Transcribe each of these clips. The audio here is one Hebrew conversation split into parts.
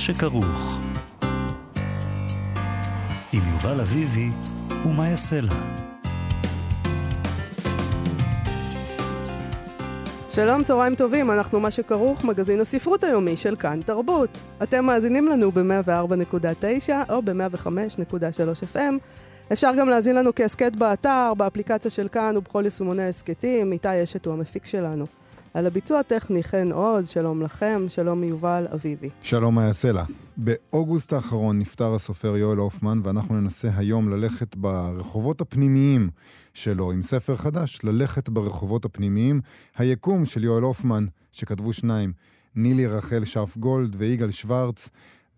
שכרוך. עם יובל אביבי ומה יעשה לה. שלום, צהריים טובים, אנחנו מה שכרוך, מגזין הספרות היומי של כאן תרבות. אתם מאזינים לנו ב-104.9 או ב-105.3 FM. אפשר גם להאזין לנו כהסכת באתר, באפליקציה של כאן ובכל יישומוני ההסכתים. איתי אשת הוא המפיק שלנו. על הביצוע הטכני חן עוז, שלום לכם, שלום מיובל אביבי. שלום מאיה סלע. באוגוסט האחרון נפטר הסופר יואל הופמן, ואנחנו ננסה היום ללכת ברחובות הפנימיים שלו, עם ספר חדש, ללכת ברחובות הפנימיים. היקום של יואל הופמן, שכתבו שניים, נילי רחל שרף גולד ויגאל שוורץ.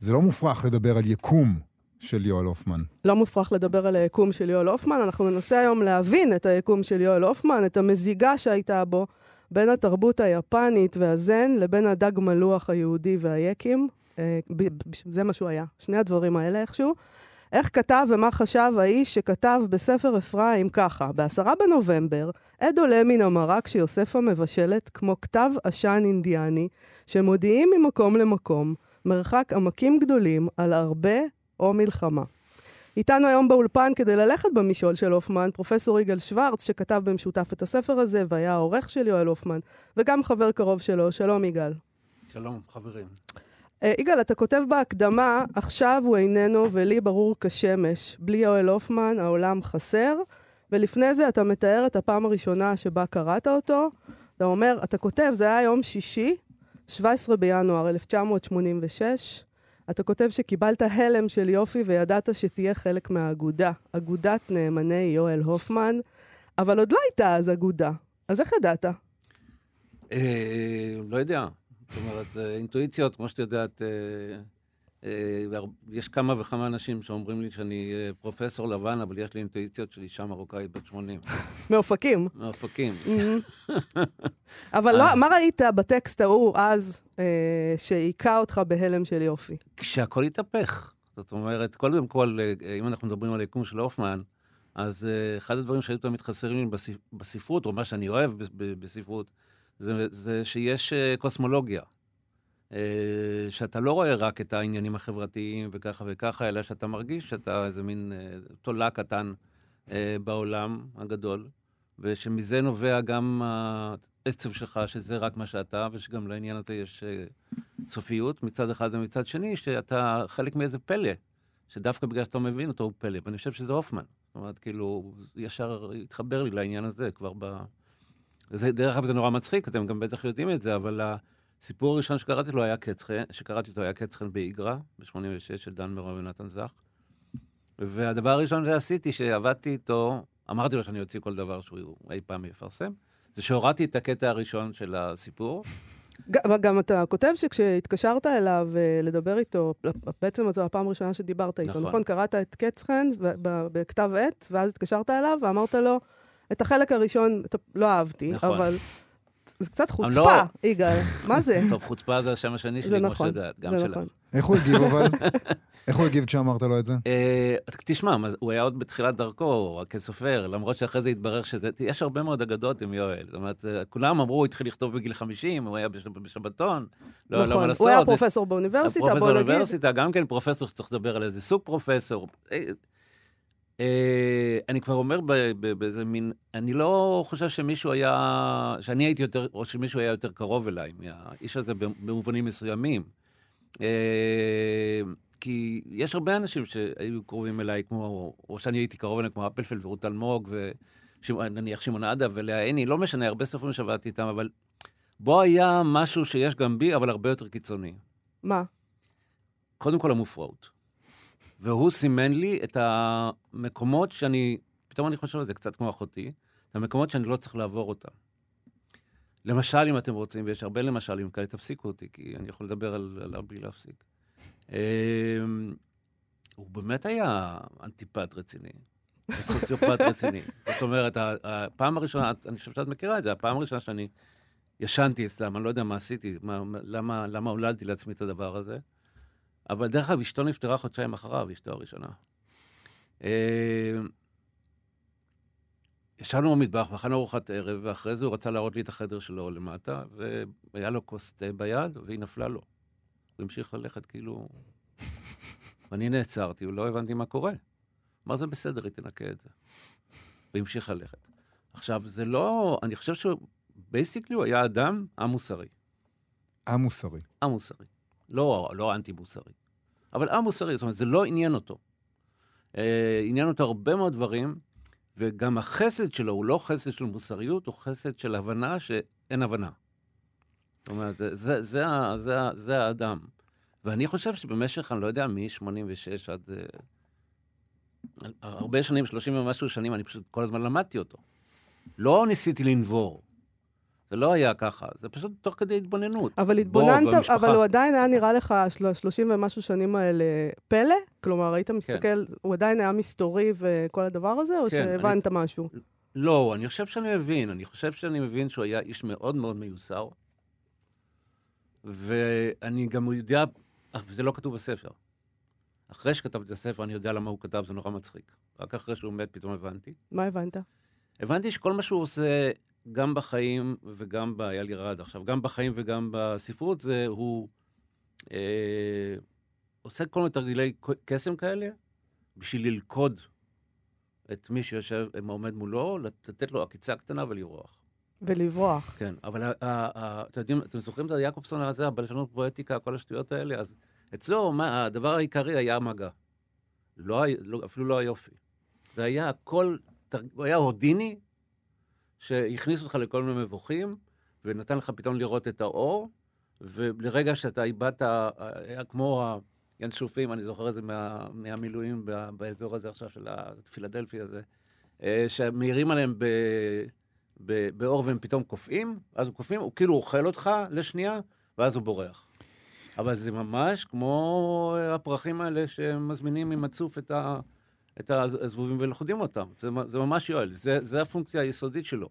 זה לא מופרך לדבר על יקום של יואל הופמן. לא מופרך לדבר על היקום של יואל הופמן, אנחנו ננסה היום להבין את היקום של יואל הופמן, את המזיגה שהייתה בו. בין התרבות היפנית והזן לבין הדג מלוח היהודי והיקים. אה, זה מה שהוא היה, שני הדברים האלה איכשהו. איך כתב ומה חשב האיש שכתב בספר אפרים ככה, בעשרה בנובמבר, עד עולה מן המרק שיוספה מבשלת כמו כתב עשן אינדיאני, שמודיעים ממקום למקום, מרחק עמקים גדולים על הרבה או מלחמה. איתנו היום באולפן כדי ללכת במשעול של הופמן, פרופסור יגאל שוורץ, שכתב במשותף את הספר הזה, והיה העורך של יואל הופמן, וגם חבר קרוב שלו. שלום, יגאל. שלום, חברים. Uh, יגאל, אתה כותב בהקדמה, עכשיו הוא איננו ולי ברור כשמש. בלי יואל הופמן העולם חסר, ולפני זה אתה מתאר את הפעם הראשונה שבה קראת אותו. אתה אומר, אתה כותב, זה היה יום שישי, 17 בינואר 1986, אתה כותב שקיבלת הלם של יופי וידעת שתהיה חלק מהאגודה, אגודת נאמני יואל הופמן, אבל עוד לא הייתה אז אגודה. אז איך ידעת? אה, לא יודע. זאת אומרת, אה, אינטואיציות, כמו שאת יודעת, אה, יש כמה וכמה אנשים שאומרים לי שאני פרופסור לבן, אבל יש לי אינטואיציות של אישה מרוקאית בת 80. מאופקים. מאופקים. אבל לא, מה ראית בטקסט ההוא אז, שהיכה אותך בהלם של יופי? כשהכול התהפך. זאת אומרת, קודם כל, אם אנחנו מדברים על היקום של הופמן, אז אחד הדברים שהיו תמיד חסרים לי בספרות, או מה שאני אוהב בספרות, זה, זה שיש קוסמולוגיה. שאתה לא רואה רק את העניינים החברתיים וככה וככה, אלא שאתה מרגיש שאתה איזה מין תולה קטן בעולם הגדול, ושמזה נובע גם העצב שלך, שזה רק מה שאתה, ושגם לעניין הזה יש סופיות מצד אחד, ומצד שני, שאתה חלק מאיזה פלא, שדווקא בגלל שאתה מבין אותו הוא פלא, ואני חושב שזה הופמן. זאת אומרת, כאילו, ישר התחבר לי לעניין הזה כבר ב... זה, דרך אגב, זה נורא מצחיק, אתם גם בטח יודעים את זה, אבל הסיפור הראשון שקראתי לו היה קץ חן, שקראתי אותו היה קץ חן באיגרא, ב-86 של דן מירון ונתן זך. והדבר הראשון שעשיתי, שעבדתי איתו, אמרתי לו שאני אוציא כל דבר שהוא אי פעם יפרסם, זה שהורדתי את הקטע הראשון של הסיפור. גם אתה כותב שכשהתקשרת אליו לדבר איתו, בעצם זו הפעם הראשונה שדיברת איתו, נכון? נכון? קראת את קץ חן בכתב עת, ואז התקשרת אליו ואמרת לו, את החלק הראשון לא אהבתי, נכון. אבל זה קצת חוצפה, לא... יגאל. מה זה? טוב, חוצפה זה השם השני שלי, נכון, כמו שיודעת, גם שלך. נכון. איך הוא הגיב אבל? איך הוא הגיב כשאמרת לו את זה? אה, תשמע, הוא היה עוד בתחילת דרכו, כסופר, למרות שאחרי זה התברר שזה... יש הרבה מאוד אגדות עם יואל. זאת אומרת, כולם אמרו, הוא התחיל לכתוב בגיל 50, הוא היה בשבתון, לא, נכון, הוא היה פרופסור באוניברסיטה, בוא נגיד. פרופסור באוניברסיטה, גם כן פרופסור שצריך לדבר על איזה סוג פרופסור. אה, אני כבר אומר באיזה מין, אני לא חושב שמישהו היה, שאני הייתי יותר, או שמישהו היה יותר קרוב אליי, מהאיש הזה במובנים מסוימים. אה, כי יש הרבה אנשים שהיו קרובים אליי, כמו, או שאני הייתי קרוב אליהם, כמו אפלפלד ורות אלמוג, ונניח שמעון עדה ולאה עיני, לא משנה, הרבה סופרים שעבדתי איתם, אבל בו היה משהו שיש גם בי, אבל הרבה יותר קיצוני. מה? קודם כל המופרעות. והוא סימן לי את המקומות שאני, פתאום אני חושב על זה קצת כמו אחותי, את המקומות שאני לא צריך לעבור אותם. למשל, אם אתם רוצים, ויש הרבה למשלים כאלה, תפסיקו אותי, כי אני יכול לדבר על- עליו בלי להפסיק. אמ, הוא באמת היה אנטיפט רציני, סוציופט רציני. זאת אומרת, הפעם הראשונה, אני חושב שאת מכירה את זה, הפעם הראשונה שאני ישנתי אצלם, אני לא יודע מה עשיתי, מה, למה, למה הולדתי לעצמי את הדבר הזה. אבל דרך אגב, אשתו נפטרה חודשיים אחריו, אשתו הראשונה. אמ, ישבנו במטבח ואכלנו ארוחת ערב, ואחרי זה הוא רצה להראות לי את החדר שלו למטה, והיה לו כוס תה ביד, והיא נפלה לו. הוא המשיך ללכת כאילו... ואני נעצרתי, ולא הבנתי מה קורה. אמר, זה בסדר, היא תנקה את זה. והמשיך ללכת. עכשיו, זה לא... אני חושב שהוא... בייסיקלי הוא היה אדם א-מוסרי. א-מוסרי. א-מוסרי. לא, לא אנטי-מוסרי. אבל א-מוסרי, זאת אומרת, זה לא עניין אותו. אה, עניין אותו הרבה מאוד דברים, וגם החסד שלו הוא לא חסד של מוסריות, הוא חסד של הבנה שאין הבנה. זאת אומרת, זה, זה, זה, זה, ה- זה האדם. ואני חושב שבמשך, אני לא יודע, מ-86 עד... אה, הרבה שנים, 30 ומשהו שנים, אני פשוט כל הזמן למדתי אותו. לא ניסיתי לנבור. זה לא היה ככה, זה פשוט תוך כדי התבוננות. אבל בו התבוננת. אבל הוא עדיין היה נראה לך, של- 30 ומשהו שנים האלה, פלא? כלומר, היית מסתכל, הוא עדיין היה מסתורי וכל הדבר הזה, או כן, שהבנת משהו? לא, אני חושב שאני מבין. אני חושב שאני מבין שהוא היה איש מאוד מאוד מיוסר. ואני גם יודע, וזה לא כתוב בספר. אחרי שכתבתי את הספר, אני יודע למה הוא כתב, זה נורא מצחיק. רק אחרי שהוא מת, פתאום הבנתי. מה הבנת? הבנתי שכל מה שהוא עושה, גם בחיים וגם ב... היה לי רעד עכשיו, גם בחיים וגם בספרות, זה הוא אה, עושה כל מיני תרגילי קסם כאלה, בשביל ללכוד את מי שיושב, עומד מולו, לתת לו עקיצה קטנה ולברוח. ולברוח. כן, אבל ה- ה- ה- אתם יודעים, אתם זוכרים את היעקובסון הזה, הבלשנות פואטיקה, כל השטויות האלה? אז אצלו, מה, הדבר העיקרי היה המגע. לא, לא, אפילו לא היופי. זה היה הכל, הוא היה הודיני, שהכניס אותך לכל מיני מבוכים, ונתן לך פתאום לראות את האור, ולרגע שאתה איבדת, היה כמו הינשופים, אני זוכר את זה מה, מהמילואים באזור הזה עכשיו של הפילדלפי הזה, אה, שמאירים עליהם ב... ב- באור והם פתאום קופאים, אז הם קופאים, הוא כאילו אוכל אותך לשנייה, ואז הוא בורח. אבל זה ממש כמו הפרחים האלה שמזמינים עם הצוף את, ה, את הזבובים ולכודים אותם. זה, זה ממש יואל, זה, זה הפונקציה היסודית שלו.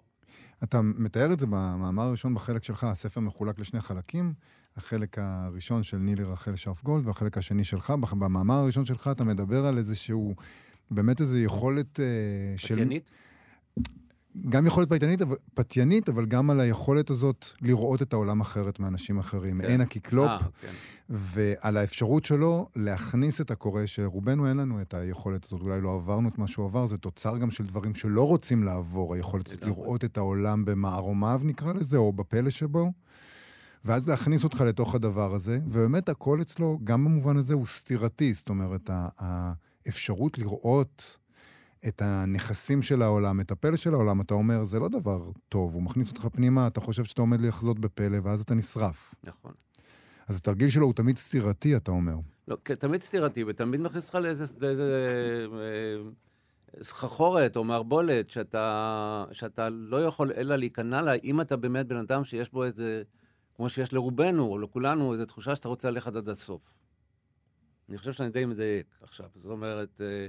אתה מתאר את זה במאמר הראשון בחלק שלך, הספר מחולק לשני חלקים. החלק הראשון של נילי רחל שרפגולד והחלק השני שלך. במאמר הראשון שלך אתה מדבר על איזשהו, באמת איזו יכולת אה, של... גם יכולת פתיינית, פתיינית, אבל גם על היכולת הזאת לראות את העולם אחרת מאנשים אחרים. כן. אין הקיקלופ, אה, כן. ועל האפשרות שלו להכניס את הקורא, שרובנו אין לנו את היכולת הזאת, אולי לא עברנו את מה שהוא עבר, זה תוצר גם של דברים שלא רוצים לעבור, היכולת. לראות את העולם במערומיו, נקרא לזה, או בפלא שבו, ואז להכניס אותך לתוך הדבר הזה, ובאמת הכל אצלו, גם במובן הזה, הוא סתירתי, זאת אומרת, האפשרות לראות... את הנכסים של העולם, את הפלא של העולם, אתה אומר, זה לא דבר טוב, הוא מכניס אותך פנימה, אתה חושב שאתה עומד לחזות בפלא, ואז אתה נשרף. נכון. אז התרגיל שלו הוא תמיד סתירתי, אתה אומר. לא, כן, תמיד סתירתי, ותמיד מכניס אותך לאיזה, לאיזה אה, סחרחורת או מערבולת, שאתה, שאתה לא יכול אלא להיכנע לה, אם אתה באמת בן אדם שיש בו איזה, כמו שיש לרובנו, או לכולנו, איזו תחושה שאתה רוצה ללכת עד הסוף. אני חושב שאני די מדייק עכשיו. זאת אומרת, אה,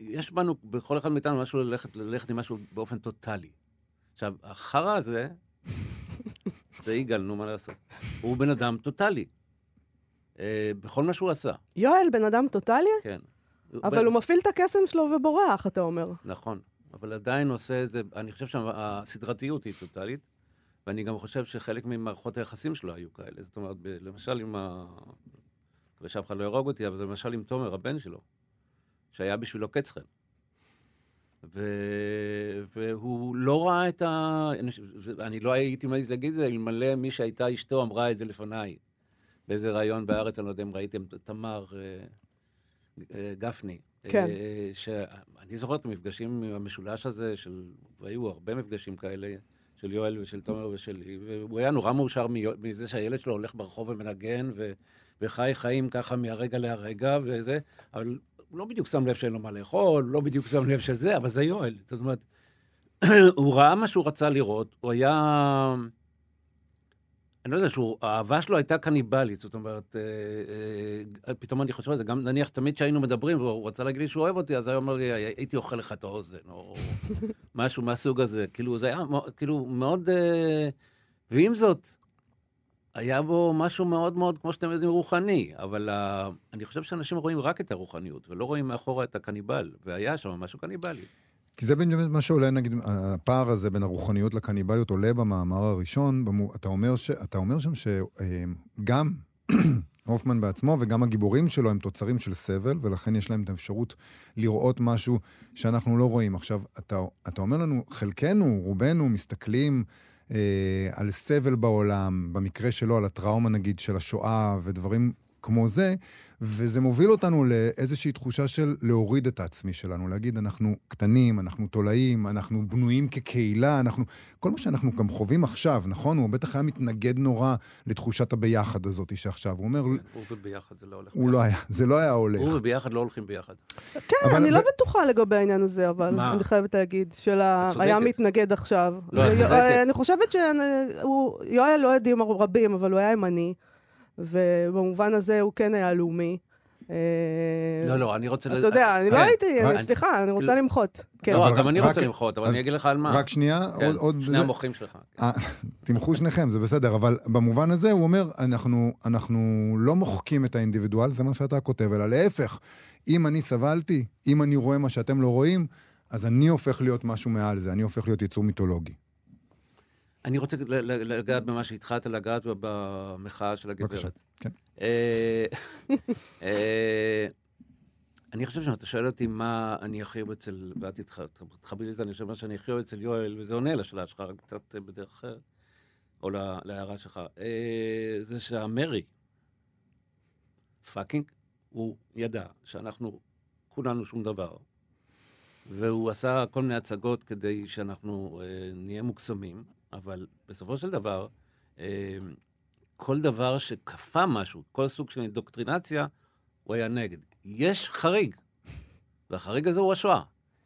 יש בנו, בכל אחד מאיתנו, משהו ללכת, ללכת עם משהו באופן טוטאלי. עכשיו, החרא הזה, זה יגאל, נו, מה לעשות? הוא בן אדם טוטאלי. אה, בכל מה שהוא עשה, יואל, בן אדם טוטאלי? כן. אבל הוא מפעיל את הקסם שלו ובורח, אתה אומר. נכון, אבל עדיין עושה את זה, אני חושב שהסדרתיות היא טוטאלית, ואני גם חושב שחלק ממערכות היחסים שלו היו כאלה. זאת אומרת, למשל עם ה... מקווה שאף אחד לא יהרוג אותי, אבל למשל עם תומר, הבן שלו, שהיה בשבילו קצחן. ו... והוא לא ראה את ה... אני, לא הייתי מעז להגיד את זה, אלמלא מי שהייתה אשתו אמרה את זה לפניי. באיזה ראיון בארץ, אני לא יודע אם ראיתם, תמר אה, אה, גפני. כן. אה, שאני זוכר את המפגשים עם המשולש הזה, של... והיו הרבה מפגשים כאלה, של יואל ושל תומר ושלי, והוא היה נורא מאושר מזה שהילד שלו הולך ברחוב ומנגן, ו... וחי חיים ככה מהרגע להרגע וזה, אבל הוא לא בדיוק שם לב שאין לו מה לאכול, הוא לא בדיוק שם לב של זה, אבל זה יואל. זאת אומרת, הוא ראה מה שהוא רצה לראות, הוא היה... אני לא יודע, שהוא, האהבה שלו הייתה קניבלית, זאת אומרת, אה, אה, פתאום אני חושב על זה, גם נניח תמיד כשהיינו מדברים, והוא רצה להגיד לי שהוא אוהב אותי, אז היה אומר לי, הייתי אוכל לך את האוזן, או משהו מהסוג הזה. כאילו, זה היה כאילו מאוד... אה, ועם זאת, היה בו משהו מאוד מאוד, כמו שאתם יודעים, רוחני, אבל אה, אני חושב שאנשים רואים רק את הרוחניות, ולא רואים מאחורה את הקניבל, והיה שם משהו קניבלי. כי זה באמת מה שעולה, נגיד, הפער הזה בין הרוחניות לקניבליות עולה במאמר הראשון. במו, אתה, אומר ש, אתה אומר שם שגם הופמן בעצמו וגם הגיבורים שלו הם תוצרים של סבל, ולכן יש להם את האפשרות לראות משהו שאנחנו לא רואים. עכשיו, אתה, אתה אומר לנו, חלקנו, רובנו, מסתכלים אה, על סבל בעולם, במקרה שלו, על הטראומה, נגיד, של השואה ודברים כמו זה, וזה מוביל אותנו לאיזושהי תחושה של להוריד את העצמי שלנו, להגיד, אנחנו קטנים, אנחנו תולעים, אנחנו בנויים כקהילה, אנחנו... כל מה שאנחנו גם חווים עכשיו, נכון? הוא בטח היה מתנגד נורא לתחושת הביחד הזאת שעכשיו. הוא אומר, הוא וביחד זה לא הולך הוא לא היה, זה לא היה הולך. הוא וביחד לא הולכים ביחד. כן, אני לא בטוחה לגבי העניין הזה, אבל? אני חייבת להגיד, של. היה מתנגד עכשיו. לא, צודקת. אני חושבת שיואל לא יודעים רבים, אבל הוא היה ימני, ובמובן הזה הוא כן היה לאומי. אה, לא, לא, אני רוצה... אתה יודע, אני לא כן. הייתי, רק- סליחה, אני רוצה למחות. כן. לא, אבל גם אני רוצה למחות, אבל אני אגיד לך על מה. רק שנייה, כן, עוד... שני המוחים שלך. אה, תמחו שניכם, זה בסדר, אבל במובן הזה הוא אומר, אנחנו, אנחנו לא מוחקים את האינדיבידואל, זה מה שאתה כותב, אלא להפך, אם אני סבלתי, אם אני רואה מה שאתם לא רואים, אז אני הופך להיות משהו מעל זה, אני הופך להיות יצור מיתולוגי. אני רוצה לגעת במה שהתחלת לגעת במחאה של הגברת. בבקשה, כן. אה, אה, אני חושב שאם אתה שואל אותי מה אני הכי אוהב אצל, ואת תתח- תתחברי לזה, אני חושב מה שאני הכי אוהב אצל יואל, וזה עונה לשאלה שלך, רק קצת בדרך אחרת, או לה- להערה שלך, אה, זה שהמרי, פאקינג, הוא ידע שאנחנו כולנו שום דבר, והוא עשה כל מיני הצגות כדי שאנחנו אה, נהיה מוקסמים, אבל בסופו של דבר, אה, כל דבר שכפה משהו, כל סוג של אינדוקטרינציה, הוא היה נגד. יש חריג, והחריג הזה הוא השואה.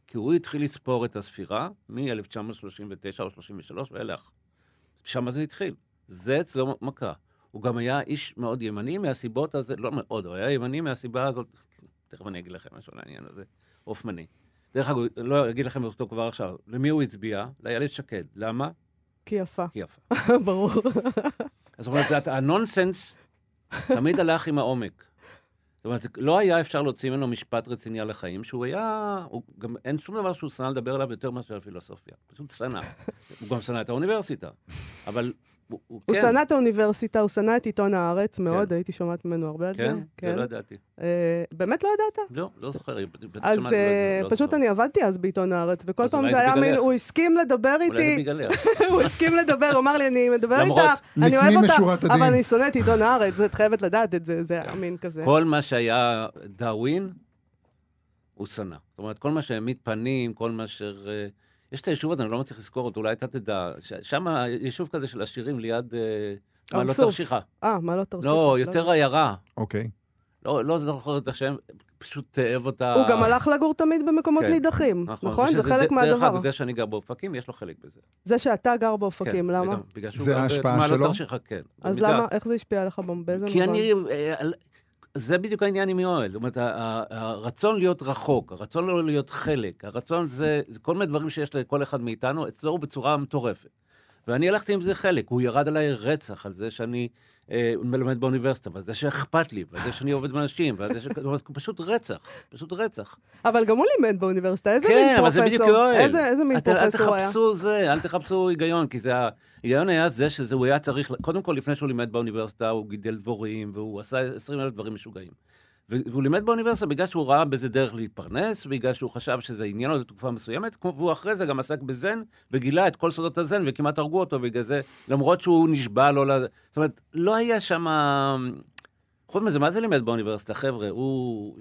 כי הוא התחיל לספור את הספירה מ-1939 או 33 ואילך. שם זה התחיל. זה אצלו מכה. הוא גם היה איש מאוד ימני מהסיבות הזה, לא מאוד, הוא היה ימני מהסיבה הזאת, תכף אני אגיד לכם משהו על העניין הזה, הופמני. דרך אגב, לא אגיד לכם אותו כבר עכשיו, למי הוא הצביע? לאיילת שקד. למה? כי יפה, כי יפה. ברור. זאת אומרת, הנונסנס תמיד הלך עם העומק. זאת אומרת, לא היה אפשר להוציא ממנו משפט רציני על החיים, שהוא היה... הוא גם, אין שום דבר שהוא שנא לדבר עליו יותר מאשר הפילוסופיה. פשוט שנא. הוא גם שנא את האוניברסיטה. אבל הוא, הוא הוא כן... שנא את האוניברסיטה, הוא שנא את עיתון הארץ מאוד, הייתי שומעת ממנו הרבה על זה. כן? זה לא ידעתי. אה, באמת לא ידעת? לא, לא זוכר. אז לא- אה, לא פשוט זוכר. אני עבדתי אז בעיתון הארץ, וכל פעם זה זה היה מין. הוא הסכים לדבר אולי זה איתי, בגללך. הוא הסכים לדבר, הוא אמר לי, אני מדבר איתך, אני אוהב אותך. אבל אני שונא את עיתון הארץ, את חייבת לדעת את זה, זה היה מין כזה. כל מה שהיה דאווין, הוא שנא. זאת אומרת, כל מה שהעמיד פנים, כל מה ש... יש את היישוב הזה, אני לא מצליח לזכור אותו, אולי אתה תדע. שם יישוב כזה של עשירים ליד... אה, מה, לא ארסוף. תרשיחא. אה, מה לא תרשיחא? לא, יותר עיירה. אוקיי. לא, לא זוכר את השם, פשוט תאב אותה. הוא גם הלך לגור תמיד במקומות כן. נידחים, נכון? זה ושזה חלק דרך מהדבר. אגב, זה שאני גר באופקים, יש לו חלק בזה. זה שאתה גר באופקים, כן, למה? בגלל שהוא זה גר ההשפעה במעלות? תרשיחא, כן. אז. למה, איך זה השפיע עליך, באיזה מובן? כי אני... זה בדיוק העניין עם יואל. זאת אומרת, הרצון להיות רחוק, הרצון לא להיות חלק, הרצון זה, זה כל מיני דברים שיש לכל אחד מאיתנו, אצלו הוא בצורה מטורפת. ואני הלכתי עם זה חלק. הוא ירד עליי רצח על זה שאני מלמד באוניברסיטה, ועל זה שאכפת לי, ועל זה שאני עובד עם אנשים, ועל זה ש... פשוט רצח, פשוט רצח. אבל גם הוא לימד באוניברסיטה, איזה מין כן, אבל פרופסור? זה בדיוק יואל. איזה, איזה מין אל פרופסור היה? תחפשו זה, אל תחפשו היגיון, כי זה, ההיגיון היה זה שזה, הוא היה צריך, קודם כל, לפני שהוא לימד באוניברסיטה, הוא גידל דבורים, והוא עשה 20 אלף דברים משוגעים. והוא לימד באוניברסיטה בגלל שהוא ראה בזה דרך להתפרנס, בגלל שהוא חשב שזה עניין אותו לתקופה מסוימת, והוא אחרי זה גם עסק בזן, וגילה את כל סודות הזן, וכמעט הרגו אותו בגלל זה, למרות שהוא נשבע לא ל... זאת אומרת, לא היה שם... חוץ מזה, מה זה לימד באוניברסיטה? חבר'ה, הוא...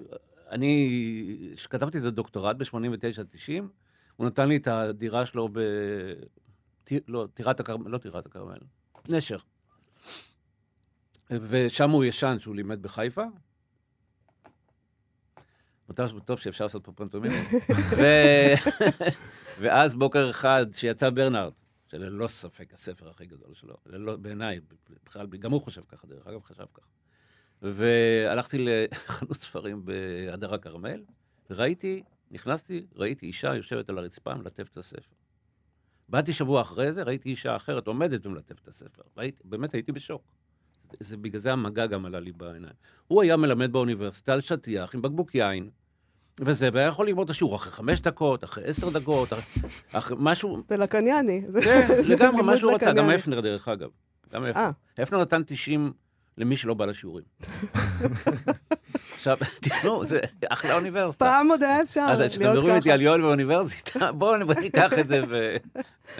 אני, כשכתבתי את הדוקטורט ב-89-90, הוא נתן לי את הדירה שלו ב... ט... לא, טירת הכרמל, לא טירת הכרמל, נשר. ושם הוא ישן, שהוא לימד בחיפה. מותר טוב שאפשר לעשות פה פנטומימה. ואז בוקר אחד, שיצא ברנארד, שללא ספק הספר הכי גדול שלו, ללא, בעיניי, בכלל, גם הוא חושב ככה, דרך אגב, חשב ככה. והלכתי לחנות ספרים בהדר הכרמל, וראיתי, נכנסתי, ראיתי אישה יושבת על הרצפה, מלטף את הספר. באתי שבוע אחרי זה, ראיתי אישה אחרת עומדת ומלטף את הספר. ראיתי, באמת הייתי בשוק. זה, זה בגלל זה המגע גם עלה לי בעיניים. הוא היה מלמד באוניברסיטה על שטיח עם בקבוק יין, וזה, והיה יכול לגמור את השיעור אחרי חמש דקות, אחרי עשר דקות, אחרי, אחרי משהו... זה לקניאני. כן, זה לגמרי, לימוד מה שהוא רצה, גם. הפנר דרך אגב. גם הפנר. אה. הפנר נתן 90 למי שלא בא לשיעורים. עכשיו, תשמעו, זה אחלה אוניברסיטה. פעם עוד היה אפשר אז להיות כשאתם מדברים איתי ככה. על יואל באוניברסיטה, בואו בוא ניקח את זה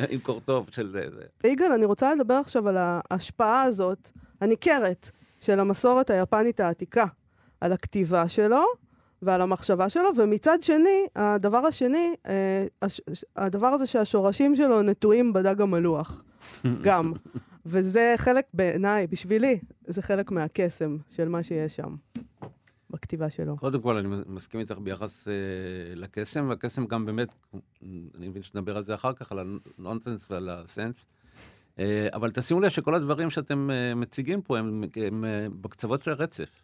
עם קורטוב של זה. יגאל, אני רוצה לדבר עכשיו על ההשפעה הזאת, הניכרת, של המסורת היפנית העתיקה, על הכתיבה שלו ועל המחשבה שלו, ומצד שני, הדבר השני, אה, הדבר הזה שהשורשים שלו נטועים בדג המלוח, גם. וזה חלק, בעיניי, בשבילי, זה חלק מהקסם של מה שיש שם, בכתיבה שלו. קודם כל, אני מסכים איתך ביחס אה, לקסם, והקסם גם באמת, אני מבין שנדבר על זה אחר כך, על הנונסנס ועל הסנס. אה, אבל תשימו לב שכל הדברים שאתם אה, מציגים פה הם, הם אה, בקצוות של הרצף.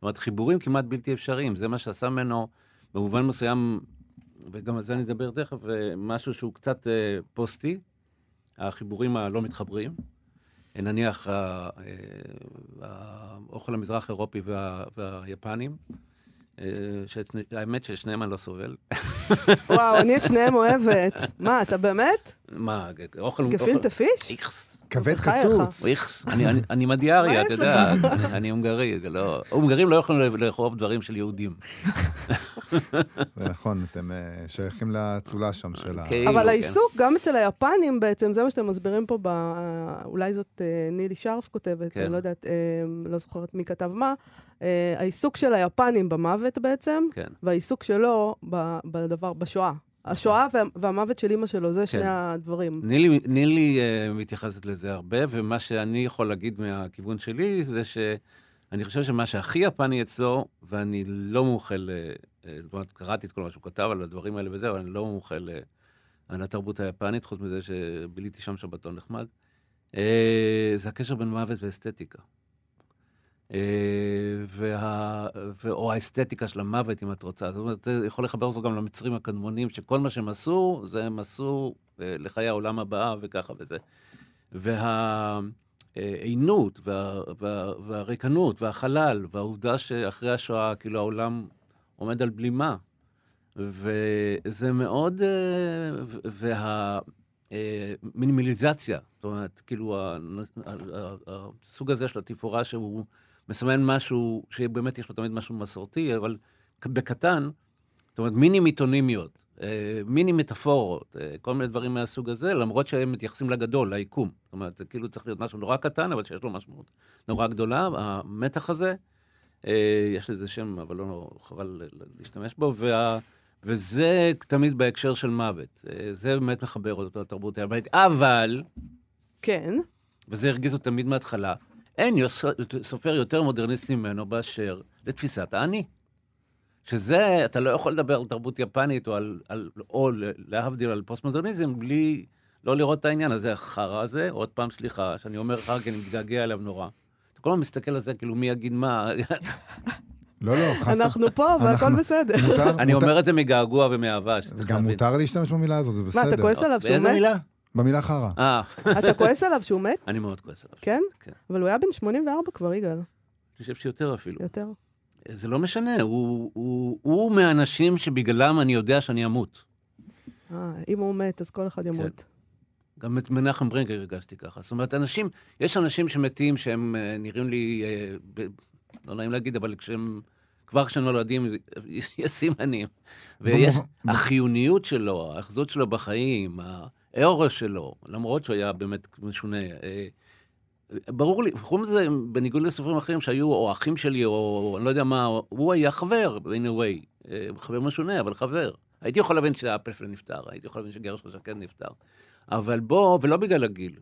זאת אומרת, חיבורים כמעט בלתי אפשריים, זה מה שעשה ממנו במובן מסוים, וגם על זה אני אדבר תכף, אה, משהו שהוא קצת אה, פוסטי, החיבורים הלא מתחברים. אה, נניח אה, האוכל המזרח אירופי וה, והיפנים, שהאמת ששניהם אני לא סובל. וואו, אני את שניהם אוהבת. מה, אתה באמת? מה, אוכל... גפילטה פיש? איכס. כבד. קצוץ. איכס. אני- מדיאריה, מה אתה יודע, אני הונגרי, זה לא... הונגרים לא יכולים לאכוף דברים של יהודים. זה נכון, אתם אה, שייכים לאצולה שם של ה... כאילו, אבל כן. העיסוק, גם אצל היפנים בעצם, זה מה שאתם מסבירים פה, ב... אולי זאת אה, נילי שרף כותבת, כן. אני לא יודעת, אה, לא זוכרת מי כתב מה, אה, העיסוק של היפנים במוות בעצם, כן. והעיסוק שלו ב... בדבר, בשואה. השואה וה... והמוות של אימא שלו, זה שני כן. הדברים. נילי, נילי uh, מתייחסת לזה הרבה, ומה שאני יכול להגיד מהכיוון שלי, זה שאני חושב שמה שהכי יפני אצלו, ואני לא מומחה ל... אה, זאת אומרת, קראתי את כל מה שהוא כתב על הדברים האלה וזה, אבל אני לא מומחה ל... על התרבות היפנית, חוץ מזה שביליתי שם שבתון נחמד, אה, זה הקשר בין מוות ואסתטיקה. אה, וה... ו... או האסתטיקה של המוות, אם את רוצה. זאת אומרת, זה יכול לחבר אותו גם למצרים הקדמונים, שכל מה שהם עשו, זה הם עשו אה, לחיי העולם הבא וככה וזה. והעינות, וה... וה... והריקנות, והחלל, והעובדה שאחרי השואה, כאילו העולם עומד על בלימה. וזה מאוד... אה, וה... אה, מינימליזציה, זאת אומרת, כאילו, הסוג הזה של התפאורה שהוא מסמן משהו, שבאמת יש לו תמיד משהו מסורתי, אבל בקטן, זאת אומרת, מיני מיתונימיות, אה, מיני מטאפורות, אה, כל מיני דברים מהסוג הזה, למרות שהם מתייחסים לגדול, ליקום. זאת אומרת, זה כאילו צריך להיות משהו נורא קטן, אבל שיש לו משמעות נורא גדולה. המתח הזה, אה, יש לזה שם, אבל לא חבל להשתמש בו, וה... וזה תמיד בהקשר של מוות. זה באמת מחבר אותו לתרבות היפנית. אבל, כן. וזה הרגיז אותי תמיד מההתחלה, אין יוס- סופר יותר מודרניסטי ממנו באשר לתפיסת האני. שזה, אתה לא יכול לדבר על תרבות יפנית או, על, על, או להבדיל על פוסט-מודרניזם בלי לא לראות את העניין הזה, החרא הזה, עוד פעם, סליחה, שאני אומר לך, כי אני מתגעגע אליו נורא. אתה כל הזמן מסתכל על זה, כאילו, מי יגיד מה? לא, לא, חס... אנחנו פה והכל בסדר. מותר, אני מותר- אומר את זה מגעגוע ומאהבה, שצריך גם להבין. מותר להשתמש במילה הזאת, זה בסדר. מה, אתה כועס עליו שהוא באיזה מת? מילה? במילה חרא. אה, אתה כועס עליו שהוא מת? אני מאוד כועס עליו. כן? כן. אבל הוא היה בן 84 כבר, יגאל. אני חושב שיותר אפילו. יותר. זה לא משנה, הוא, הוא, הוא מהאנשים שבגללם אני יודע שאני אמות. אה, אם הוא מת, אז כל אחד ימות. גם את מנחם ברנגר הרגשתי ככה. זאת אומרת, אנשים, יש אנשים שמתים שהם אה, נראים לי, אה, ב, לא נעים להגיד, אבל כשהם, כבר כשהם נולדים, יש סימנים. ויש, במובן- החיוניות שלו, האחזות שלו בחיים, האורו שלו, למרות שהוא היה באמת משונה. אה, ברור לי, חוץ מזה, בניגוד לסופרים אחרים שהיו, או אחים שלי, או אני לא יודע מה, הוא היה חבר, in a way. אה, חבר משונה, אבל חבר. הייתי יכול להבין שאפלפל נפטר, הייתי יכול להבין שגרש שקד נפטר. אבל בוא, ולא בגלל הגיל,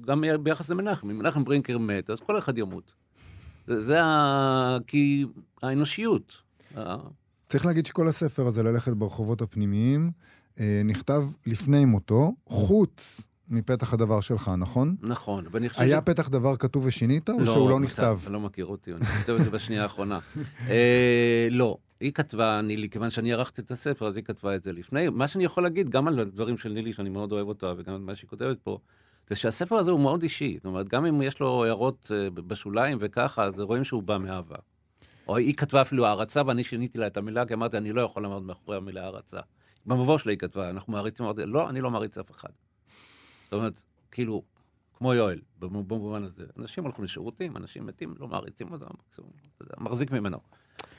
גם ביחס למנחם, אם מנחם ברינקר מת, אז כל אחד ימות. זה, זה ה... כי האנושיות. ה- צריך להגיד שכל הספר הזה, ללכת ברחובות הפנימיים, אה, נכתב לפני מותו, חוץ מפתח הדבר שלך, נכון? נכון, ואני חושב... היה פתח דבר כתוב ושינית, או שהוא לא נכתב? אתה לא מכיר אותי, אני כותב את זה בשנייה האחרונה. אה, לא, היא כתבה, נילי, כיוון שאני ערכתי את הספר, אז היא כתבה את זה לפני. מה שאני יכול להגיד, גם על הדברים של נילי, שאני מאוד אוהב אותה, וגם על מה שהיא כותבת פה, זה שהספר הזה הוא מאוד אישי. זאת אומרת, גם אם יש לו הערות אה, בשוליים וככה, אז רואים שהוא בא מאהבה. או היא כתבה אפילו הערצה, ואני שיניתי לה את המילה, כי אמרתי, אני לא יכול לעמוד מאחורי המילה הערצה. במבוא שלה היא כתבה, אנחנו מעריצים, אמרתי, לא, אני לא מעריץ אף אחד. זאת אומרת, כאילו, כמו יואל, במובן הזה. אנשים הולכים לשירותים, אנשים מתים, לא מעריצים אותם, מחזיק ממנו.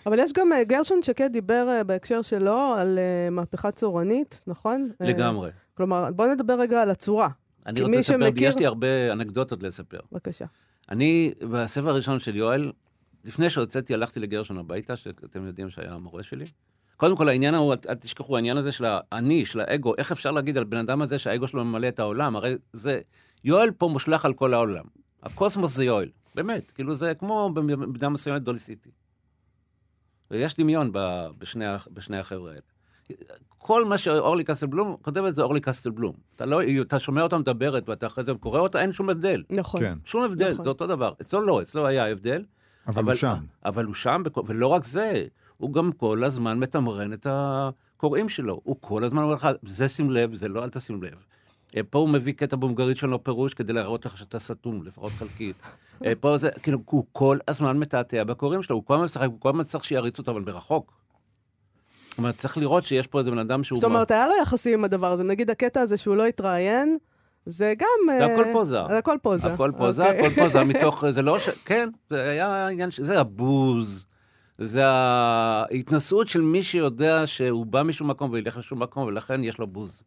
אבל יש גם, אה, גרשון שקד דיבר אה, בהקשר שלו על אה, מהפכה צורנית, נכון? לגמרי. כלומר, בוא נדבר רגע על הצורה. אני רוצה לספר, שמכיר... יש לי הרבה אנקדוטות לספר. בבקשה. אני, בספר הראשון של יואל, לפני שהוצאתי, הלכתי לגרשון הביתה, שאתם יודעים שהיה המורה שלי. קודם כל, העניין הוא, אל תשכחו, העניין הזה של האני, של האגו, איך אפשר להגיד על בן אדם הזה שהאגו שלו ממלא את העולם? הרי זה, יואל פה מושלך על כל העולם. הקוסמוס זה יואל, באמת. כאילו זה כמו במידה מסוימת דולי סיטי. ויש דמיון בשני, בשני החבר'ה האלה. כל מה שאורלי קסטלבלום כותבת זה אורלי קסטלבלום. אתה, לא, אתה שומע אותה מדברת ואתה אחרי זה קורא אותה, אין שום הבדל. נכון. כן. שום הבדל, נכון. זה אותו דבר. אצלו לא, אצלו היה הבדל. אבל, אבל הוא שם. אבל הוא שם, ולא רק זה, הוא גם כל הזמן מתמרן את הקוראים שלו. הוא כל הזמן אומר לך, זה שים לב, זה לא, אל תשים לב. אה, פה הוא מביא קטע בונגרית שלו פירוש כדי להראות לך שאתה סתום, לפחות חלקית. אה, פה זה, כאילו, הוא כל הזמן מתעתע בקוראים שלו, הוא כל הזמן משחק, הוא כל הזמן צריך שיריצו אותו, אבל מרחוק. זאת אומרת, צריך לראות שיש פה איזה בן אדם שהוא... זאת אומרת, היה לו יחסים עם הדבר הזה. נגיד הקטע הזה שהוא לא התראיין, זה גם... זה הכל אה, פוזה. זה הכל פוזה. הכל פוזה, אוקיי. הכל פוזה, מתוך... זה לא ש... כן, זה היה עניין... זה הבוז. זה ההתנשאות של מי שיודע שהוא בא משום מקום וילך לשום מקום, ולכן יש לו בוז.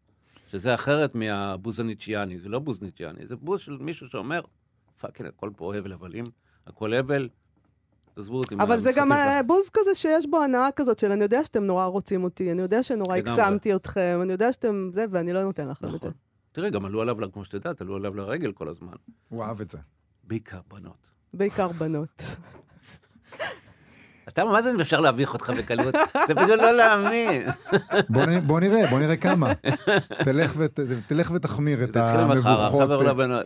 שזה אחרת מהבוז הניטשיאני. זה לא בוז ניטשיאני, זה בוז של מישהו שאומר, fucking, הכל פה הבל הבלים, הכל הבל, עזבו אותי אבל זה גם בוז כזה שיש בו הנאה כזאת של אני יודע שאתם נורא רוצים אותי, אני יודע שנורא הקסמתי אתכם, אני יודע שאתם זה, ואני לא נותן לכם נכון. את זה. תראה, גם עלו עליו, כמו שאת יודעת, עלו עליו לרגל כל הזמן. הוא אהב את זה. בעיקר בנות. בעיקר בנות. אתה, מה זה אפשר להביך אותך בקלות? זה פשוט לא להאמין. בוא נראה, בוא נראה כמה. תלך ותחמיר את המבוכות.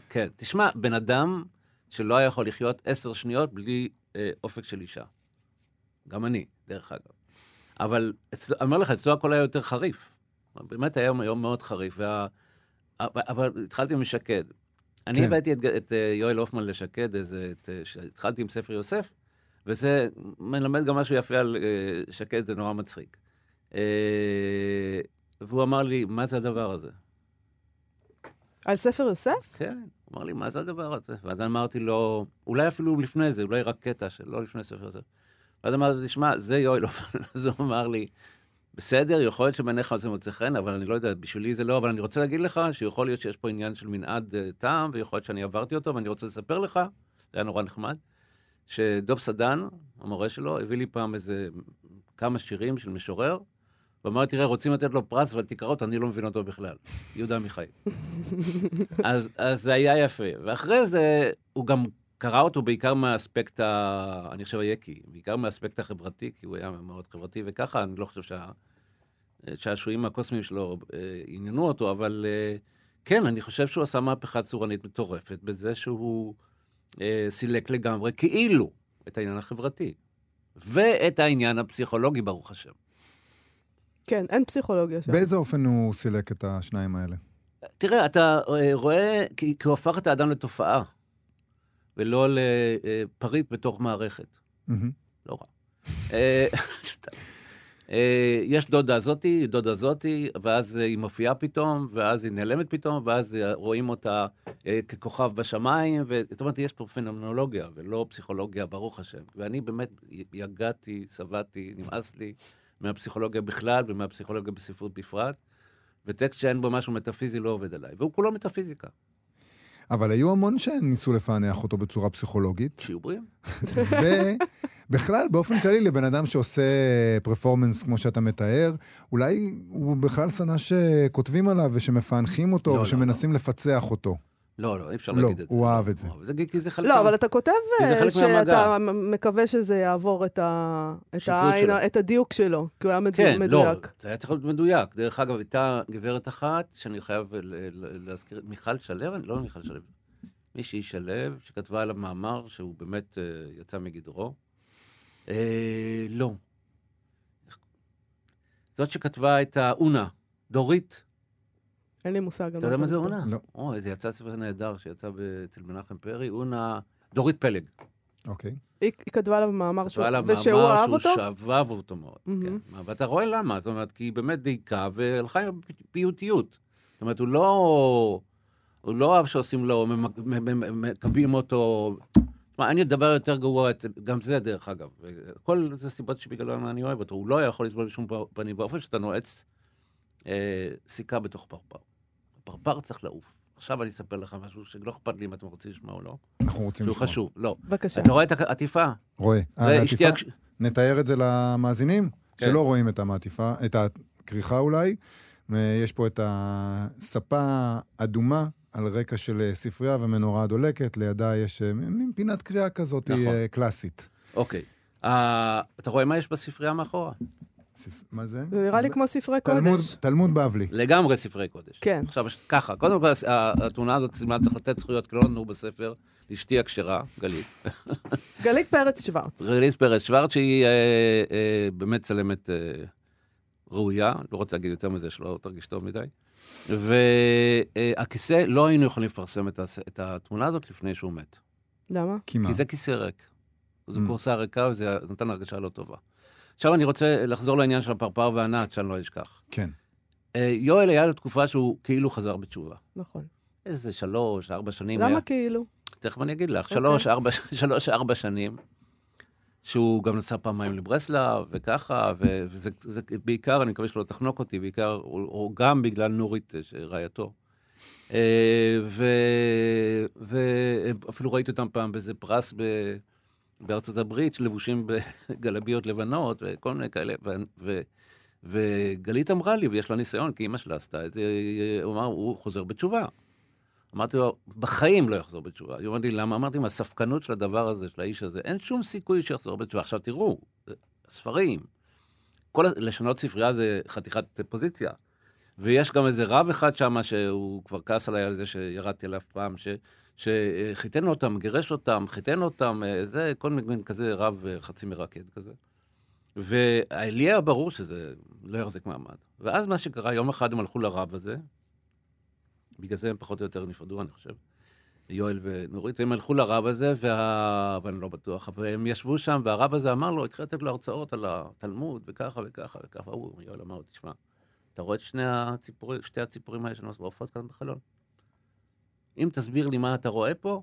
כן, תשמע, בן אדם שלא היה יכול לחיות עשר שניות בלי אה, אופק של אישה. גם אני, דרך אגב. אבל אני אומר לך, אצלו הכל היה יותר חריף. באמת היה יום מאוד חריף. וה... אבל התחלתי עם שקד. אני כן. הבאתי את, את אה, יואל הופמן לשקד, איזה, את, אה, התחלתי עם ספר יוסף, וזה מלמד גם משהו יפה על uh, שקד, זה נורא מצחיק. Uh, והוא אמר לי, מה זה הדבר הזה? על ספר יוסף? כן, הוא אמר לי, מה זה הדבר הזה? ואז אמרתי לו, אולי אפילו לפני זה, אולי רק קטע שלא לפני ספר יוסף. ואז אמרתי, תשמע, זה יואל אופן. אז הוא אמר לי, בסדר, יכול להיות שבעיניך זה מוצא חן, אבל אני לא יודע, בשבילי זה לא, אבל אני רוצה להגיד לך שיכול להיות שיש פה עניין של מנעד uh, טעם, ויכול להיות שאני עברתי אותו, ואני רוצה לספר לך, זה היה נורא נחמד. שדוב סדן, המורה שלו, הביא לי פעם איזה כמה שירים של משורר, ואמר, תראה, רוצים לתת לו פרס, אבל תקרא אותו, אני לא מבין אותו בכלל. יהודה עמיחי. אז, אז זה היה יפה. ואחרי זה, הוא גם קרא אותו בעיקר מהאספקט, ה... אני חושב, היקי, בעיקר מהאספקט החברתי, כי הוא היה מאוד חברתי, וככה, אני לא חושב שהשעשועים הקוסמיים שלו אה, עניינו אותו, אבל אה, כן, אני חושב שהוא עשה מהפכה צורנית מטורפת בזה שהוא... אה, סילק לגמרי, כאילו, את העניין החברתי. ואת העניין הפסיכולוגי, ברוך השם. כן, אין פסיכולוגיה שם. באיזה אופן הוא סילק את השניים האלה? תראה, אתה אה, רואה, כי, כי הוא הפך את האדם לתופעה, ולא לפריט בתוך מערכת. Mm-hmm. לא רע. אה, אה, יש דודה זאתי, דודה זאתי, ואז היא מופיעה פתאום, ואז היא נעלמת פתאום, ואז רואים אותה אה, ככוכב בשמיים, זאת אומרת, יש פה פנומנולוגיה, ולא פסיכולוגיה, ברוך השם. ואני באמת יגעתי, שבעתי, נמאס לי מהפסיכולוגיה בכלל ומהפסיכולוגיה בספרות בפרט, וטקסט שאין בו משהו מטאפיזי לא עובד עליי, והוא כולו מטאפיזיקה. אבל היו המון שניסו לפענח אותו בצורה פסיכולוגית. שיהיו בריאים. בכלל, באופן כללי, לבן אדם שעושה פרפורמנס כמו שאתה מתאר, אולי הוא בכלל שנא שכותבים עליו ושמפענחים אותו לא, לא ושמנסים לא, לא. לפצח אותו. לא, לא, אי אפשר לא, להגיד את זה. הוא אהב את זה. זה כי זה חלק... לא, מה- אבל אתה כותב אה. שאתה מקווה שזה יעבור את ה- את העין, שלו. את הדיוק שלו, כי הוא היה כן, לא, מדויק. זה היה צריך להיות מדויק. דרך אגב, הייתה גברת אחת, שאני חייב ל- ל- להזכיר, מיכל שלו, לא מיכל שלו, מישהי שלו, שכתבה עליו מאמר שהוא באמת אה, יצא מגדרו. אה, לא. זאת שכתבה את האונה, דורית. אין לי מושג. אתה יודע מה זה. אונה? לא. אוי, זה יצא ספר נהדר שיצא אצל מנחם פרי, אונה, דורית פלג. אוקיי. היא כתבה עליו מאמר שהוא- כתבה עליו מאמר אהב שהוא אותו? שאהב אותו מאוד. כן. ואתה רואה למה, זאת אומרת, כי היא באמת דייקה והלכה עם פיוטיות. זאת אומרת, הוא לא... הוא לא אוהב שעושים לו, ממק- מ- מ- מ- מקבלים אותו... תשמע, אין לי דבר יותר גרוע, גם זה דרך אגב. כל זה סיבות שבגללן אני אוהב אותו. הוא לא יכול לסבול בשום פנים ואופן שאתה נועץ אה, סיכה בתוך פרפר. פרפר צריך לעוף. עכשיו אני אספר לך משהו שלא אכפת לי אם אתם רוצים לשמוע או לא, אנחנו רוצים שהוא לשמוע. חשוב. לא. בבקשה. אתה רואה את העטיפה? רואה. אה? אשתי הקש- נתאר את זה למאזינים, כן. שלא רואים את המעטיפה, את הכריכה אולי. אה, יש פה את הספה אדומה על רקע של אה, ספרייה ומנורה דולקת, לידה יש אה, מין פינת קריאה כזאת נכון. אה, קלאסית. אוקיי. אה, אתה רואה מה יש בספרייה מאחורה? ספ- מה זה? זה נראה לי כמו ספרי תלמוד, קודש. תלמוד בבלי. לגמרי ספרי קודש. כן. עכשיו, ככה, קודם כל, ה- התמונה הזאת סימן צריך לתת זכויות, כי לא נתנו בספר, לאשתי הכשרה, גלית. גלית פרץ שוורץ. גלית פרס שוורץ, שהיא אה, אה, באמת צלמת אה, ראויה, לא רוצה להגיד יותר מזה, שלא תרגיש טוב מדי. והכיסא, לא היינו יכולים לפרסם את התמונה הזאת לפני שהוא מת. למה? כי מה? כי זה כיסא ריק. זו Mm. קורסה ריקה וזה נתן הרגשה לא טובה. עכשיו אני רוצה לחזור לעניין של הפרפר והנעת, שאני לא אשכח. כן. אה, יואל היה לו תקופה שהוא כאילו חזר בתשובה. נכון. איזה שלוש, ארבע שנים היה. למה כאילו? תכף אני אגיד לך. אוקיי. שלוש, ארבע, שלוש, ארבע שנים. שהוא גם נסע פעמיים לברסלב, וככה, ו- וזה זה, בעיקר, אני מקווה שלא תחנוק אותי, בעיקר, או, או גם בגלל נורית, אה, רעייתו. אה, ואפילו ראיתי אותם פעם באיזה פרס ב, בארצות הברית, שלבושים בגלביות לבנות, וכל מיני כאלה. ו, ו, וגלית אמרה לי, ויש לה ניסיון, כי אימא שלה עשתה את זה, הוא אמר, הוא חוזר בתשובה. אמרתי לו, בחיים לא יחזור בתשובה. היא אומרת לי, למה? אמרתי, מהספקנות של הדבר הזה, של האיש הזה, אין שום סיכוי שיחזור בתשובה. עכשיו תראו, ספרים, כל, לשנות ספרייה זה חתיכת פוזיציה. ויש גם איזה רב אחד שם, שהוא כבר כעס עליי על זה שירדתי עליו פעם, ש, שחיתן אותם, גירש אותם, חיתן אותם, אה, זה כל מיני כזה רב אה, חצי מרקד כזה. ולי היה ברור שזה לא יחזיק מעמד. ואז מה שקרה, יום אחד הם הלכו לרב הזה, בגלל זה הם פחות או יותר נפרדו, אני חושב. יואל ונורית, הם הלכו לרב הזה, וה... ואני לא בטוח, והם ישבו שם, והרב הזה אמר לו, התחיל לתת לו הרצאות על התלמוד, וככה וככה וככה. הוא, יואל אמר לו, תשמע, אתה רואה את שני הציפורים, שתי הציפורים האלה שנוסעות כאן בחלון? אם תסביר לי מה אתה רואה פה,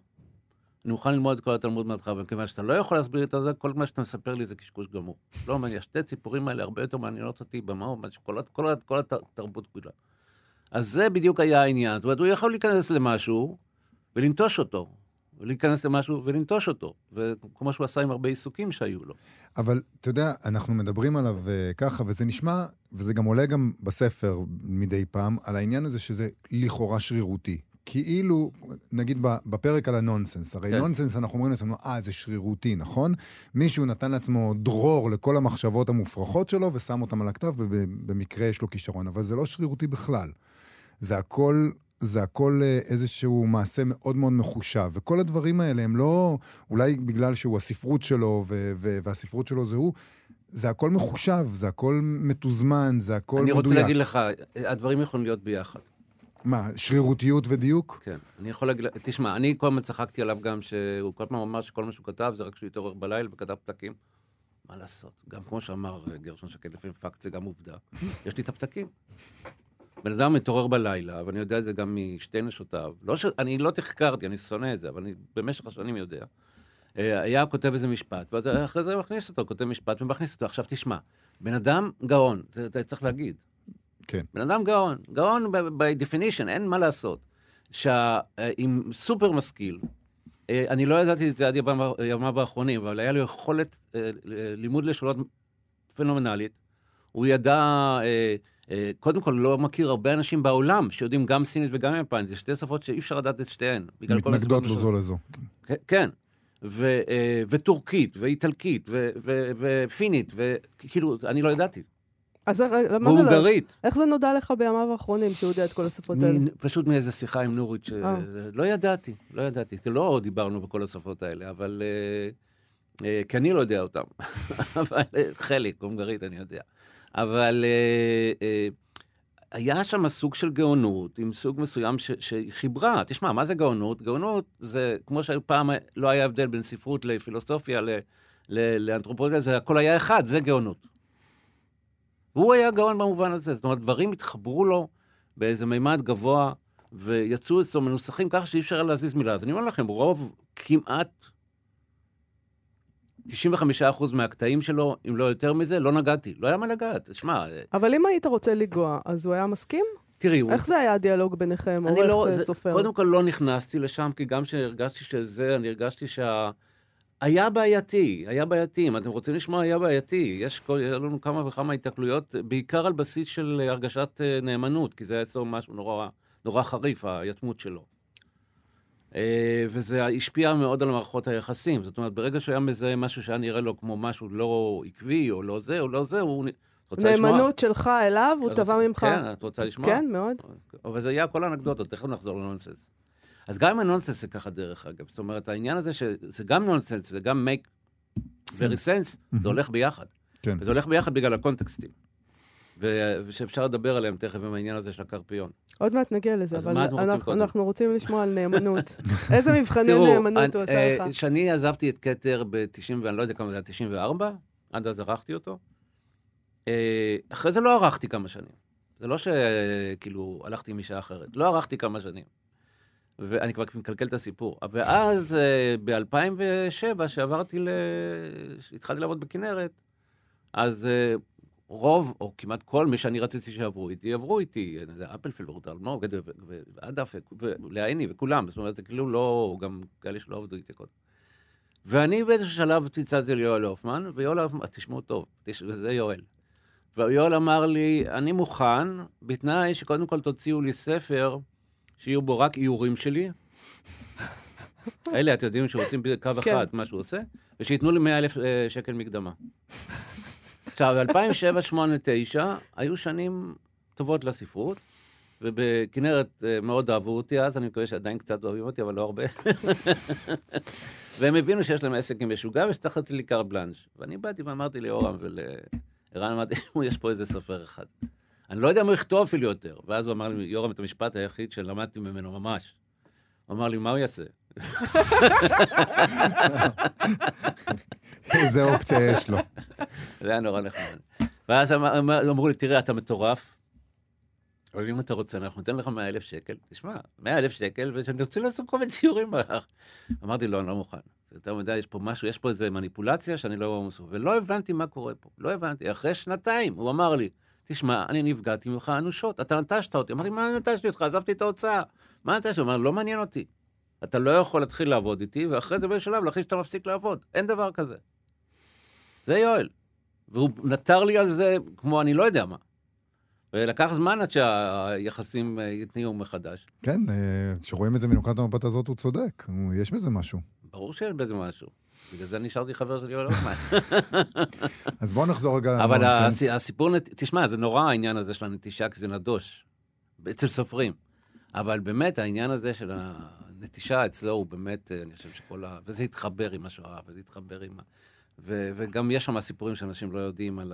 אני מוכן ללמוד את כל התלמוד מההתחלה, וכיוון שאתה לא יכול להסביר את זה, כל מה שאתה מספר לי זה קשקוש גמור. לא מעניין, שתי הציפורים האלה הרבה יותר מעניינות אותי במה, כל, כל, כל התרבות כולה. אז זה בדיוק היה העניין. זאת אומרת, הוא יכול להיכנס למשהו ולנטוש אותו, ולהיכנס למשהו ולנטוש אותו, וכמו שהוא עשה עם הרבה עיסוקים שהיו לו. אבל אתה יודע, אנחנו מדברים עליו uh, ככה, וזה נשמע, וזה גם עולה גם בספר מדי פעם, על העניין הזה שזה לכאורה שרירותי. כאילו, נגיד בפרק על הנונסנס, הרי כן. נונסנס, אנחנו אומרים לעצמנו, אה, זה שרירותי, נכון? מישהו נתן לעצמו דרור לכל המחשבות המופרכות שלו ושם אותם על הכתב, ובמקרה יש לו כישרון, אבל זה לא שרירותי בכלל. זה הכל זה הכל אה, איזשהו מעשה מאוד מאוד מחושב. וכל הדברים האלה הם לא, אולי בגלל שהוא הספרות שלו, ו- ו- והספרות שלו זה הוא, זה הכל מחושב, זה הכל מתוזמן, זה הכל אני מדויק. רוצה להגיד לך, הדברים יכולים להיות ביחד. מה, שרירותיות ודיוק? כן. אני יכול להגיד, תשמע, אני כל הזמן צחקתי עליו גם, שהוא כל פעם אמר שכל מה שהוא כתב זה רק שהוא התעורר בלילה וכתב פתקים. מה לעשות? גם כמו שאמר אה, גרשון שקד, לפעמים פקט זה גם עובדה. יש לי את הפתקים. בן אדם מתעורר בלילה, ואני יודע את זה גם משתי נשותיו. לא ש... אני לא תחקרתי, אני שונא את זה, אבל אני במשך השנים יודע. אה, היה כותב איזה משפט, ואז אחרי זה מכניס אותו, כותב משפט ומכניס אותו. עכשיו תשמע, בן אדם גאון, זה אתה צריך להגיד. כן. בן אדם גאון, גאון by definition, אין מה לעשות. שעם סופר משכיל, אה, אני לא ידעתי את זה עד ימיו האחרונים, אבל היה לו יכולת אה, לימוד לשונות פנומנלית. הוא ידע אה, אה, קודם כל, לא מכיר הרבה אנשים בעולם שיודעים גם סינית וגם יפנית. זה שתי שפות שאי אפשר לדעת את שתיהן. מתנגדות הסיבות לו זו לזו. כן. ו, אה, וטורקית, ואיטלקית, ו, ו, ופינית, וכאילו, אני לא ידעתי. אז איך- מה זה לא... איך זה נודע לך בימיו האחרונים שהוא יודע את כל השפות האלה? פשוט מאיזה שיחה עם נורית, ש... אה. לא ידעתי, לא ידעתי. לא דיברנו בכל השפות האלה, אבל... אה, אה, כי אני לא יודע אותם. אבל אה, חלק, הונגרית אני יודע. אבל אה, אה, היה שם סוג של גאונות, עם סוג מסוים ש- שהיא חיברה. תשמע, מה זה גאונות? גאונות זה כמו שפעם לא היה הבדל בין ספרות לפילוסופיה, ל- לאנתרופולוגיה, זה הכל היה אחד, זה גאונות. והוא היה גאון במובן הזה. זאת אומרת, דברים התחברו לו באיזה מימד גבוה, ויצאו אצלו מנוסחים ככה שאי אפשר להזיז מילה. אז אני אומר לכם, רוב, כמעט 95% מהקטעים שלו, אם לא יותר מזה, לא נגעתי. לא היה מה לגעת. שמע, אבל אם היית רוצה לגוע, אז הוא היה מסכים? תראי, הוא... איך זה היה הדיאלוג ביניכם, עורך לא, וסופר? זה, סופר? קודם כל לא נכנסתי לשם, כי גם כשהרגשתי שזה, אני הרגשתי שה... היה בעייתי, היה בעייתי. אם אתם רוצים לשמוע, היה בעייתי. יש כל, היה לנו כמה וכמה התקלויות, בעיקר על בסיס של אה, הרגשת אה, נאמנות, כי זה היה אצלו משהו נורא, נורא חריף, היתמות שלו. אה, וזה השפיע מאוד על מערכות היחסים. זאת אומרת, ברגע שהוא היה מזהה משהו שהיה נראה לו כמו משהו לא עקבי, או לא זה, או לא זה, הוא... רוצה לשמוע? נאמנות שלך אליו, הוא תבע ממך. כן, את רוצה לשמוע? כן, מאוד. אבל זה היה כל האנקדוטות, תכף נחזור לנונסנס. אז גם עם הנונסנס זה ככה דרך אגב. זאת אומרת, העניין הזה שזה גם נונסנס וגם make very sense, זה הולך ביחד. כן. וזה הולך ביחד בגלל הקונטקסטים. ושאפשר לדבר עליהם תכף עם העניין הזה של הקרפיון. עוד מעט נגיע לזה, אבל אנחנו-? אנחנו רוצים לשמוע על נאמנות. איזה מבחני תראו, נאמנות הוא אני- עשה אה, לך? כשאני עזבתי את כתר ב-90, ואני לא יודע כמה זה היה, 94, עד אז ערכתי אותו. אה, אחרי זה לא ערכתי כמה שנים. זה לא שכאילו הלכתי עם אישה אחרת. לא ערכתי כמה שנים. ואני כבר מקלקל את הסיפור. ואז ב-2007, שעברתי ל... שהתחלתי לעבוד בכנרת, אז אה, רוב, או כמעט כל מי שאני רציתי שיעברו איתי, עברו איתי. אפלפילד ורוטל אלמוג, ועדף, ולהייני, וכולם. זאת אומרת, זה כאילו לא, גם כאלה שלא עבדו איתי קודם. ואני באיזשהו שלב צלצלתי ליואל הופמן, ויואל הופמן, תשמעו טוב. וזה יואל. ויואל אמר לי, אני מוכן, בתנאי שקודם כל תוציאו לי ספר שיהיו בו רק איורים שלי. אלה, אתם יודעים שעושים בקו כן. אחד מה שהוא עושה, ושייתנו לי 100 אלף אה, שקל מקדמה. עכשיו, 2007, 2008, 2009, היו שנים טובות לספרות, ובכנרת אה, מאוד אהבו אותי אז, אני מקווה שעדיין קצת אוהבים אותי, אבל לא הרבה. והם הבינו שיש להם עסק עם משוגע, ושצריך לתת לי קאר בלאנש. ואני באתי ואמרתי ליורם ולערן, אמרתי, יש פה איזה סופר אחד. אני לא יודע מה הוא יכתוב אפילו יותר. ואז הוא אמר לי, יורם, את המשפט היחיד שלמדתי ממנו ממש. הוא אמר לי, מה הוא יעשה? איזה אופציה יש לו. זה היה נורא נחמד. ואז אמר- אמר- אמרו לי, תראה, אתה מטורף, אבל אם אתה רוצה, אנחנו ניתן לך 100 אלף שקל. תשמע, 100 אלף שקל, ואני רוצה לעשות כל מיני ציורים. אמרתי, לא, אני לא מוכן. יותר מדי, יש פה משהו, יש פה איזו מניפולציה שאני לא מסוגל. ולא הבנתי מה קורה פה. לא הבנתי. אחרי שנתיים, הוא אמר לי, תשמע, אני נפגעתי ממך אנושות, אתה נטשת אותי. אמרתי, מה נטשתי אותך? עזבתי את ההוצאה. מה נטשתי? הוא אמר, לא מעניין אותי. אתה לא יכול להתחיל לעבוד איתי, ואחרי זה באיזשהו שלב להחליט שאתה מפסיק לעבוד. אין דבר כזה. זה יואל. והוא נטר לי על זה כמו אני לא יודע מה. ולקח זמן עד שהיחסים אה, יתניעו מחדש. כן, אה, כשרואים את זה מנקודת המבט הזאת, הוא צודק. יש בזה משהו. ברור שיש בזה משהו. בגלל זה נשארתי חבר של יואל הופמן. אז בואו נחזור רגע אבל הסיפור, תשמע, זה נורא העניין הזה של הנטישה, כי זה נדוש. אצל סופרים. אבל באמת, העניין הזה של הנטישה אצלו הוא באמת, אה, אני חושב שכל ה... וזה התחבר עם השואה, וזה התחבר עם ה... ו- וגם יש שם סיפורים שאנשים לא יודעים על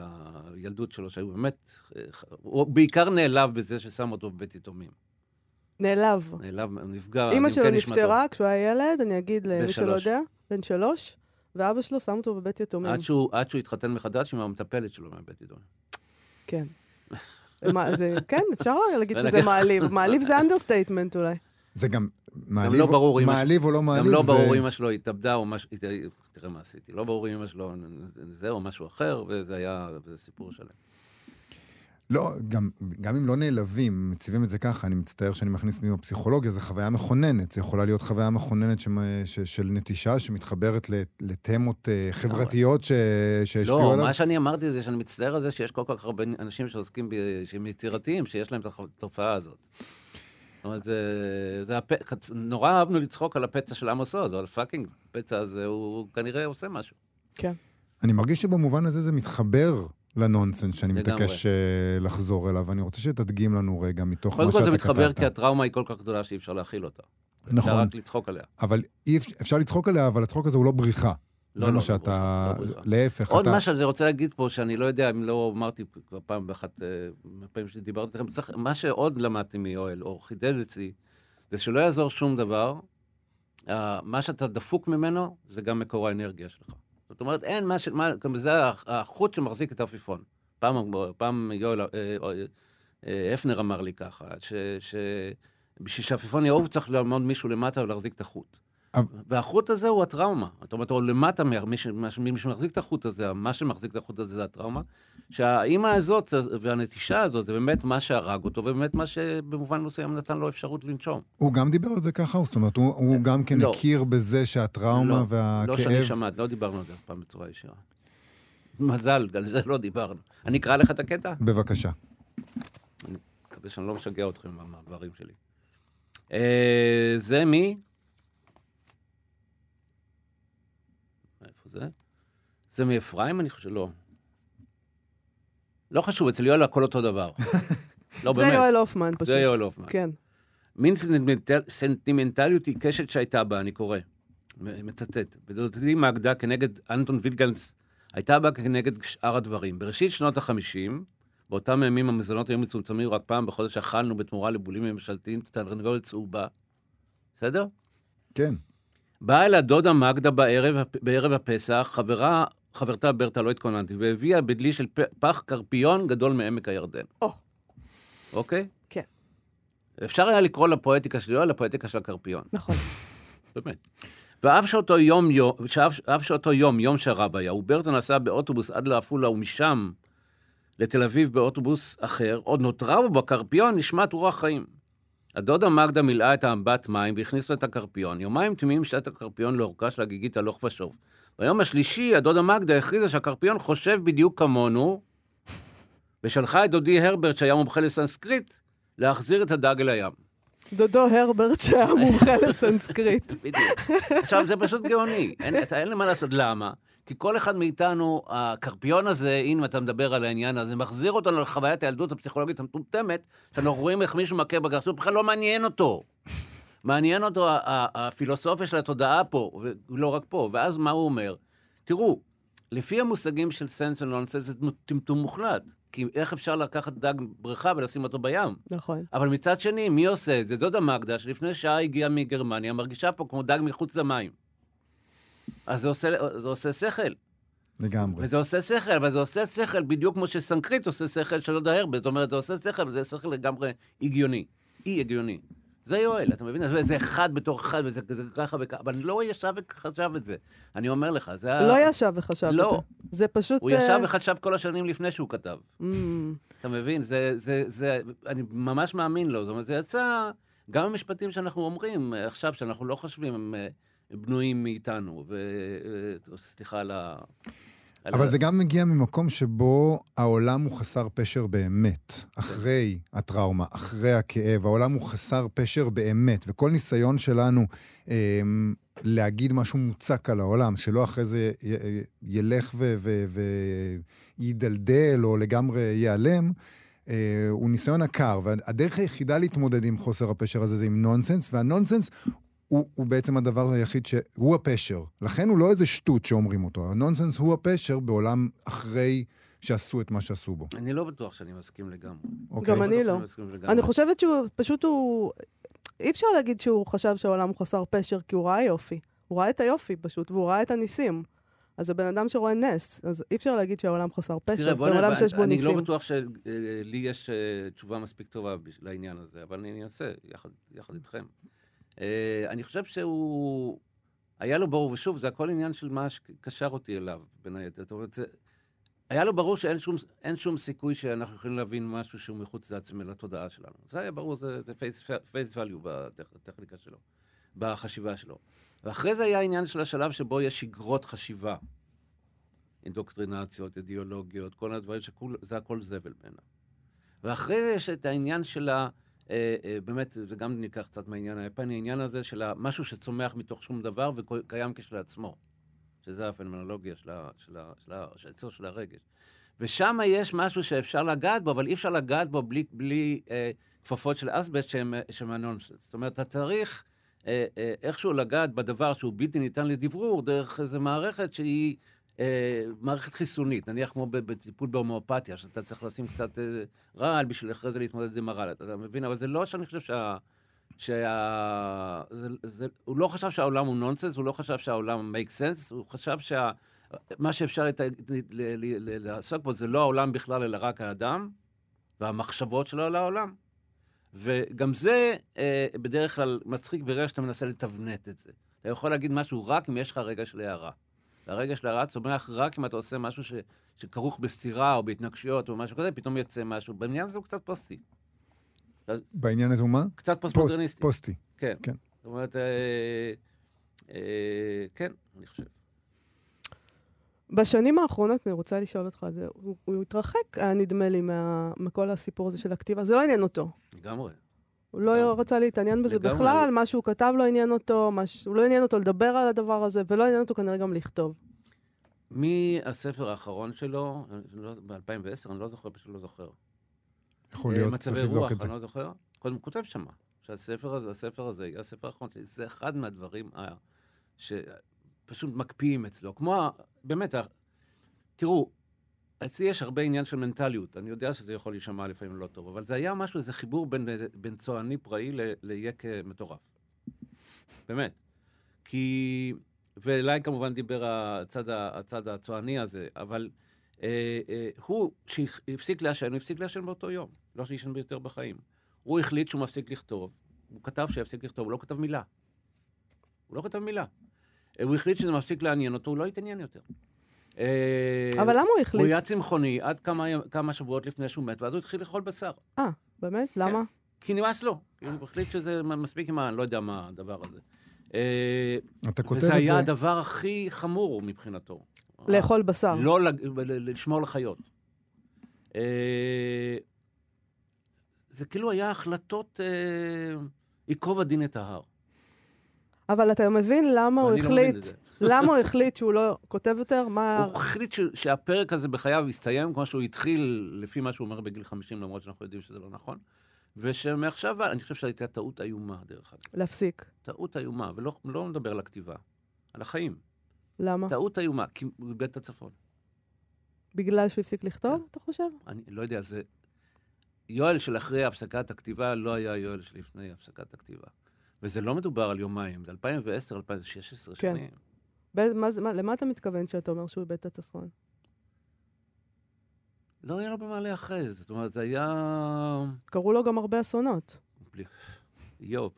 הילדות שלו, שהיו באמת... אה, הוא בעיקר נעלב בזה ששם אותו בבית יתומים. נעלב. נעלב, נפגע, אימא שלו נפטרה כשהוא היה ילד, אני אגיד למי שלא. יודע, בן שלוש, ואבא שלו שם אותו בבית יתומים. עד שהוא, עד שהוא התחתן מחדש עם המטפלת שלו מהבית יתומים. כן. זה, כן, אפשר להגיד שזה מעליב. מעליב זה understatement אולי. זה גם מעליב, לא ברור אם מעליב או לא מעליב. גם לא זה... ברור אמא שלו התאבדה או משהו, תראה מה עשיתי, לא ברור אם אמא שלו זה או משהו אחר, וזה היה, וזה סיפור שלם. לא, גם, גם אם לא נעלבים, מציבים את זה ככה, אני מצטער שאני מכניס מיומי הפסיכולוגיה, זו חוויה מכוננת. זו יכולה להיות חוויה מכוננת ש, ש, של נטישה שמתחברת לתמות אה, חברתיות ש, שהשפיעו לא, עליו. מה שאני אמרתי זה שאני מצטער על זה שיש כל כך הרבה אנשים שעוסקים, ב- שהם יצירתיים, שיש להם את התופעה הזאת. זאת אומרת, זה, זה הפ... נורא אהבנו לצחוק על הפצע של עמוס עוז, אבל fucking, הפצע הזה הוא כנראה עושה משהו. כן. אני מרגיש שבמובן הזה זה מתחבר לנונסנס שאני. מתעקש אה, לחזור אליו, ואני רוצה שתדגים לנו רגע מתוך מה קודם שאתה כל כתבת. זה מתחבר כי הטראומה היא כל כך גדולה שאי אפשר להכיל אותה. אפשר נכון, רק לצחוק עליה. אבל אפשר, אפשר לצחוק עליה, אבל הצחוק הזה הוא לא בריחה. לא, זה לא, מה לא שאתה... בריחה, לא בריחה. להפך, עוד אתה... מה שאני רוצה להגיד פה, שאני לא יודע אם לא אמרתי כבר פעם באחת, אה, מהפעמים שדיברתי איתכם, צריך, מה שעוד למדתי מיואל, או חידד אצלי, זה שלא יעזור שום דבר, אה, מה שאתה דפוק ממנו, זה גם מקור האנרגיה שלך. זאת אומרת, אין מה ש... מה, זה הח- החוט שמחזיק את העפיפון. פעם, פעם יואל, אה, אה, הפנר אמר לי ככה, ש... ש... בשביל שהעפיפון יעוף צריך לעמוד מישהו למטה ולהחזיק את החוט. והחוט הזה הוא הטראומה. זאת אומרת, או למטה, מי שמחזיק את החוט הזה, מה שמחזיק את החוט הזה זה הטראומה. שהאימא הזאת והנטישה הזאת זה באמת מה שהרג אותו, ובאמת מה שבמובן מסוים נתן לו אפשרות לנשום. הוא גם דיבר על זה ככה? זאת אומרת, הוא, הוא גם כן לא. הכיר בזה שהטראומה לא, והכאב... לא שאני שמעת, לא דיברנו על זה אף פעם בצורה ישירה. מזל, על זה לא דיברנו. אני אקרא לך את הקטע? בבקשה. אני מקווה שאני לא משגע אתכם עם הדברים שלי. אה, זה מי? זה? זה מאפרים, אני חושב, לא. לא חשוב, אצל יואל הכל אותו דבר. לא, זה באמת. יואל הופמן פשוט. זה יואל הופמן. כן. מין סנטימנטל- סנטימנטליות עיקשת שהייתה בה, אני קורא, מצטט. בדודתי מאגדה כנגד אנטון וילגנס, הייתה בה כנגד שאר הדברים. בראשית שנות ה-50, באותם ימים המזונות היו מצומצמים, רק פעם בחודש אכלנו בתמורה לבולים ממשלתיים תרנגולת צהובה. בסדר? כן. באה אל הדודה מגדה בערב, בערב הפסח, חברה, חברתה ברטה, לא התכוננתי, והביאה בדלי של פח קרפיון גדול מעמק הירדן. או. אוקיי? כן. אפשר היה לקרוא לפואטיקה של יואל לפואטיקה של הקרפיון. נכון. באמת. ואף שאותו יום, יום, שאף, אף שאותו יום, יום שרב היה, וברטה נסע באוטובוס עד לעפולה ומשם לתל אביב באוטובוס אחר, עוד נותרה בו בקרפיון נשמת רוח חיים. הדודה מגדה מילאה את האמבט מים והכניסה את הקרפיון. יומיים תמימים שעת הקרפיון לאורכה של הגיגית הלוך ושוב. ביום השלישי, הדודה מגדה הכריזה שהקרפיון חושב בדיוק כמונו, ושלחה את דודי הרברט, שהיה מומחה לסנסקריט, להחזיר את הדג אל הים. דודו הרברט שהיה מומחה לסנסקריט. בדיוק. עכשיו, זה פשוט גאוני. אין, אין לי מה לעשות. למה? כי כל אחד מאיתנו, הקרפיון הזה, הנה אתה מדבר על העניין הזה, מחזיר אותנו לחוויית הילדות הפסיכולוגית המטומטמת, שאנחנו רואים איך מישהו מכה בגרסות, בכלל לא מעניין אותו. מעניין אותו הפילוסופיה של התודעה פה, ולא רק פה. ואז מה הוא אומר? תראו, לפי המושגים של סנס ונונסנס, זה טמטום מוחלט. כי איך אפשר לקחת דג בריכה ולשים אותו בים? נכון. אבל מצד שני, מי עושה את זה? דודה מגדה, שלפני שעה הגיעה מגרמניה, מרגישה פה כמו דג מחוץ למים. אז זה עושה, זה עושה שכל. לגמרי. וזה עושה שכל, אבל זה עושה שכל בדיוק כמו שסנקריט עושה שכל של דודה הרברט. זאת אומרת, זה עושה שכל, וזה שכל לגמרי הגיוני. אי הגיוני. זה יואל, אתה מבין? זה- זה אחד בתור אחד, וזה זה ככה וככה, אבל אני לא ישב וחשב את זה. אני אומר לך, זה ה... לא ישב וחשב את זה. לא. זה פשוט... הוא אה, ישב וחשב כל השנים לפני שהוא כתב. mm, אתה מבין? זה, זה, זה, אני ממש מאמין לו. זאת אומרת, זה יצא, גם המשפטים שאנחנו אומרים אה, עכשיו, שאנחנו לא חושבים, הם אה, בנויים מאיתנו. וסליחה על ה... אבל זה גם מגיע ממקום שבו העולם הוא חסר פשר באמת. אחרי הטראומה, אחרי הכאב, העולם הוא חסר פשר באמת. וכל ניסיון שלנו אה, להגיד משהו מוצק על העולם, שלא אחרי זה י- י- ילך ו- ו- וידלדל או לגמרי ייעלם, אה, הוא ניסיון עקר. והדרך היחידה להתמודד עם חוסר הפשר הזה זה עם נונסנס, והנונסנס הוא, הוא בעצם הדבר היחיד שהוא הפשר. לכן הוא לא איזה שטות שאומרים אותו. הנונסנס הוא הפשר בעולם אחרי שעשו את מה שעשו בו. אני לא בטוח שאני מסכים לגמרי. אוקיי? גם אני לא. לגמרי. אני חושבת שהוא, פשוט הוא... אי אפשר להגיד שהוא חשב שהעולם הוא חסר פשר, כי הוא ראה יופי. הוא ראה את היופי פשוט, והוא ראה את הניסים. אז זה בן אדם שרואה נס, אז אי אפשר להגיד שהעולם חסר בוא זה עולם. שיש בו אני ניסים. לא בטוח שלי יש אה, תשובה מספיק טובה לעניין הזה, אבל אני אנסה יחד, יחד איתכם. אה, אני חושב שהוא... היה לו ברור, ושוב, זה הכל עניין של מה שקשר אותי אליו, בין היתר. זאת אומרת, זה... היה לו ברור שאין שום, שום סיכוי שאנחנו יכולים להבין משהו שהוא מחוץ לעצמי, לתודעה שלנו. זה היה ברור, זה, זה face, face value בטכניקה שלו, בחשיבה שלו. ואחרי זה היה העניין של השלב שבו יש שגרות חשיבה. אינדוקטרינציות, אידיאולוגיות, כל הדברים שזה הכל זבל בעיניו. ואחרי זה יש את העניין של ה... אה, אה, באמת, זה גם ניקח קצת מהעניין היפני, העניין הזה של משהו שצומח מתוך שום דבר וקיים כשלעצמו. שזה הפנומנולוגיה של, של, ה, של, ה, של של הרגש. ושם יש משהו שאפשר לגעת בו, אבל אי אפשר לגעת בו בלי, בלי אה, כפפות של אסבסט שהם הנונסנס. זאת אומרת, אתה צריך אה, אה, איכשהו לגעת בדבר שהוא בלתי ניתן לדברור דרך איזו מערכת שהיא אה, מערכת חיסונית, נניח כמו בטיפול בהומואפתיה, שאתה צריך לשים קצת אה, רעל בשביל אחרי זה להתמודד עם הרעל, אתה מבין? אבל זה לא שאני חושב שה... שה... זה, זה, הוא לא חשב שהעולם הוא נונסנס, הוא לא חשב שהעולם make sense, הוא חשב שה... מה שאפשר לת... לעסוק בו זה לא העולם בכלל, אלא רק האדם והמחשבות שלו על העולם. וגם זה אה, בדרך כלל מצחיק ברגע שאתה מנסה לתבנת את זה. אתה יכול להגיד משהו רק אם יש לך רגע של הערה. והרגע של הערה צומח רק אם אתה עושה משהו ש... שכרוך בסתירה או בהתנגשויות או משהו כזה, פתאום יוצא משהו. בעניין הזה הוא קצת פוסטי. בעניין הזה הוא מה? קצת פוסט-מודרניסטי. פוסטי. כן. כן. זאת אומרת, אה, אה, כן, אני חושב. בשנים האחרונות, אני רוצה לשאול אותך, זה, הוא, הוא התרחק, היה נדמה לי, מה, מכל הסיפור הזה של הכתיבה. זה לא עניין אותו. לגמרי. הוא לא. רצה להתעניין בזה לגמרי. בכלל, מה שהוא כתב לא עניין אותו, מש... הוא לא עניין אותו לדבר על הדבר הזה, ולא עניין אותו כנראה גם לכתוב. מהספר האחרון שלו, ב-2010, אני לא זוכר, פשוט לא זוכר. יכול להיות, צריך לבדוק את זה. מצבי רוח, אני לא זוכר. קודם הוא כותב שמה, שהספר הזה, הספר הזה, הספר האחרון שלי, זה אחד מהדברים שפשוט מקפיאים אצלו. כמו, באמת, תראו, אצלי יש הרבה עניין של מנטליות. אני יודע שזה יכול להישמע לפעמים לא טוב, אבל זה היה משהו, איזה חיבור בין, בין צועני פראי ליק מטורף. באמת. כי... ואליי כמובן דיבר הצד, הצד הצועני הזה, אבל אה, אה, הוא, שהפסיק לעשן, הוא הפסיק לעשן באותו יום. לא שעישן ביותר בחיים. הוא החליט שהוא מפסיק לכתוב, הוא כתב שיפסיק לכתוב, הוא לא כתב מילה. הוא לא כתב מילה. הוא החליט שזה מפסיק לעניין אותו, הוא לא התעניין יותר. אה, אבל למה הוא החליט? הוא היה צמחוני עד כמה, כמה שבועות לפני שהוא מת, ואז הוא התחיל לאכול בשר. אה, באמת? כן. למה? כי נמאס לו. הוא החליט שזה מספיק עם ה... אני לא יודע מה הדבר הזה. אה, אתה כותב את זה... וזה היה הדבר הכי חמור מבחינתו. לאכול בשר. לא לשמור לחיות. אה, זה כאילו היה החלטות ייקוב הדין את ההר. אבל אתה מבין למה הוא החליט... למה הוא החליט שהוא לא כותב יותר? מה... הוא החליט שהפרק הזה בחייו יסתיים כמו שהוא התחיל, לפי מה שהוא אומר בגיל 50, למרות שאנחנו יודעים שזה לא נכון. ושמעכשיו, אני חושב שהייתה טעות איומה, דרך אגב. להפסיק. טעות איומה, ולא לא מדבר על הכתיבה, על החיים. למה? טעות איומה, כי הוא איבד את הצפון. בגלל שהוא הפסיק לכתוב, כן. אתה חושב? אני לא יודע, זה... יואל של אחרי הפסקת הכתיבה לא היה יואל שלפני הפסקת הכתיבה. וזה לא מדובר על יומיים, זה 2010, 2016 כן. שנים. ב- מה, מה, למה אתה מתכוון כשאתה אומר שהוא איבד את הצפון? לא היה לו במה להיאחז, זאת אומרת, זה היה... קרו לו גם הרבה אסונות. בלי... איוב.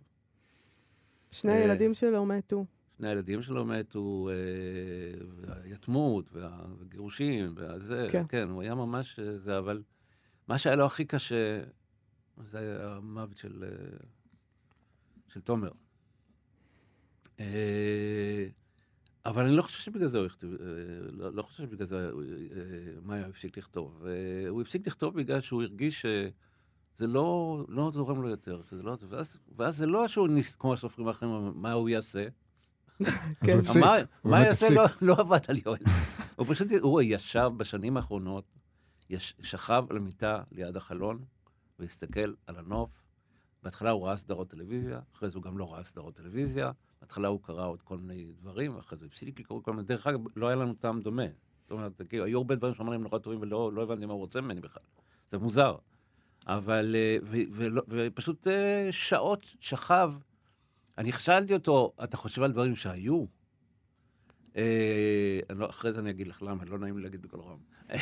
שני אה, הילדים שלו מתו. שני הילדים שלו מתו, אה, והגירושים, וזה, כן. כן, הוא היה ממש אה, זה, אבל מה שהיה לו הכי קשה, זה היה המוות של, של תומר. אבל אני לא חושב שבגלל זה הוא הכתיב, אה, לא, לא חושב שבגלל זה אה, מאיה הפסיק לכתוב. אה, הוא הפסיק לכתוב בגלל שהוא הרגיש שזה לא, לא זורם לו יותר. לא, ואז, ואז זה לא שהוא ניס, כמו הסופרים האחרים, מה הוא יעשה. כן. מה, יעשה לא, לא עבד על יואל. הוא פשוט, הוא ישב בשנים האחרונות, יש, שכב על המיטה ליד החלון, והסתכל על הנוף. בהתחלה הוא ראה סדרות טלוויזיה, אחרי זה הוא גם לא ראה סדרות טלוויזיה. בהתחלה הוא קרא עוד כל מיני דברים, ואחרי זה הפסיק לקרוא כל מיני... דרך אגב, לא היה לנו טעם דומה. זאת אומרת, כאילו, היו הרבה דברים שאמרנו נורא טובים ולא לא הבנתי מה הוא רוצה ממני בכלל. זה מוזר. אבל, אה, ו, ו, ו, ופשוט אה, שעות שכב. אני שאלתי אותו, אתה חושב על דברים שהיו? אה, לא, אחרי זה אני אגיד לך למה, לא נעים לי להגיד בקול רם.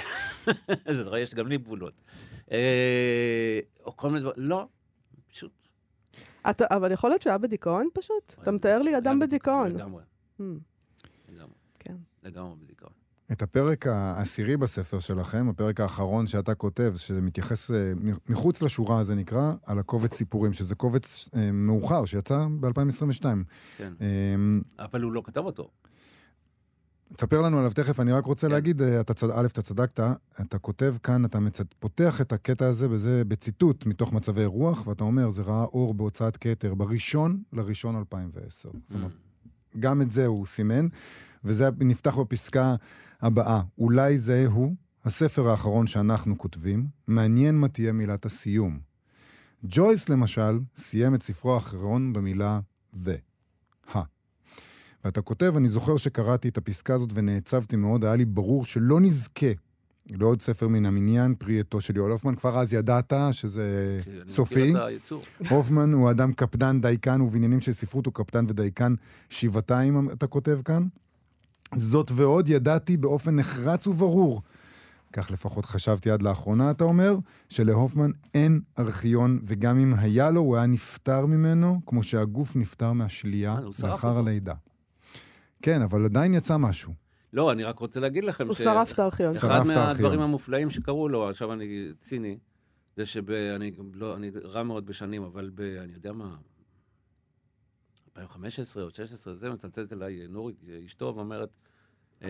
זה יש גם לי גבולות. או כל מיני דברים, לא, אתה, אבל יכול להיות שהוא היה בדיכאון פשוט? אתה מתאר לי אדם בדיכאון. לגמרי. Hmm. לגמרי. כן. לגמרי בדיכאון. את הפרק העשירי בספר שלכם, הפרק האחרון שאתה כותב, שזה מתייחס אה, מחוץ לשורה, זה נקרא, על הקובץ סיפורים, שזה קובץ אה, מאוחר, שיצא ב-2022. כן. אה, אבל הוא לא כתב אותו. תספר לנו עליו תכף, אני רק רוצה כן. להגיד, אה, אתה צד, א', אתה צדקת, אתה כותב כאן, אתה מצט, פותח את הקטע הזה בזה, בציטוט מתוך מצבי רוח, ואתה אומר, זה ראה אור בהוצאת כתר בראשון לראשון 2010. זאת אומרת, גם את זה הוא סימן, וזה נפתח בפסקה הבאה. אולי זה הוא הספר האחרון שאנחנו כותבים, מעניין מה תהיה מילת הסיום. ג'ויס, למשל, סיים את ספרו האחרון במילה the. ה. ואתה כותב, אני זוכר שקראתי את הפסקה הזאת ונעצבתי מאוד, היה לי ברור שלא נזכה לעוד ספר מן המניין, פרי עטו של יואל הופמן. כבר אז ידעת שזה סופי. הופמן הוא אדם קפדן, דייקן, ובעניינים של ספרות הוא קפדן ודייקן שבעתיים, אתה כותב כאן. זאת ועוד ידעתי באופן נחרץ וברור, כך לפחות חשבתי עד לאחרונה, אתה אומר, שלהופמן אין ארכיון, וגם אם היה לו, הוא היה נפטר ממנו, כמו שהגוף נפטר מהשלייה אה, שרף לאחר. הלידה. כן, אבל עדיין יצא משהו. לא, אני רק רוצה להגיד לכם הוא שרף את הארכיון. שרף אחד את הארכיון. מהדברים המופלאים שקרו לו, עכשיו אני ציני, זה שאני לא, אני רע מאוד בשנים, אבל ב... אני יודע מה, 2015 או 2016, זה, מצלצלת אליי נורית, אשתו, ואומרת, אה,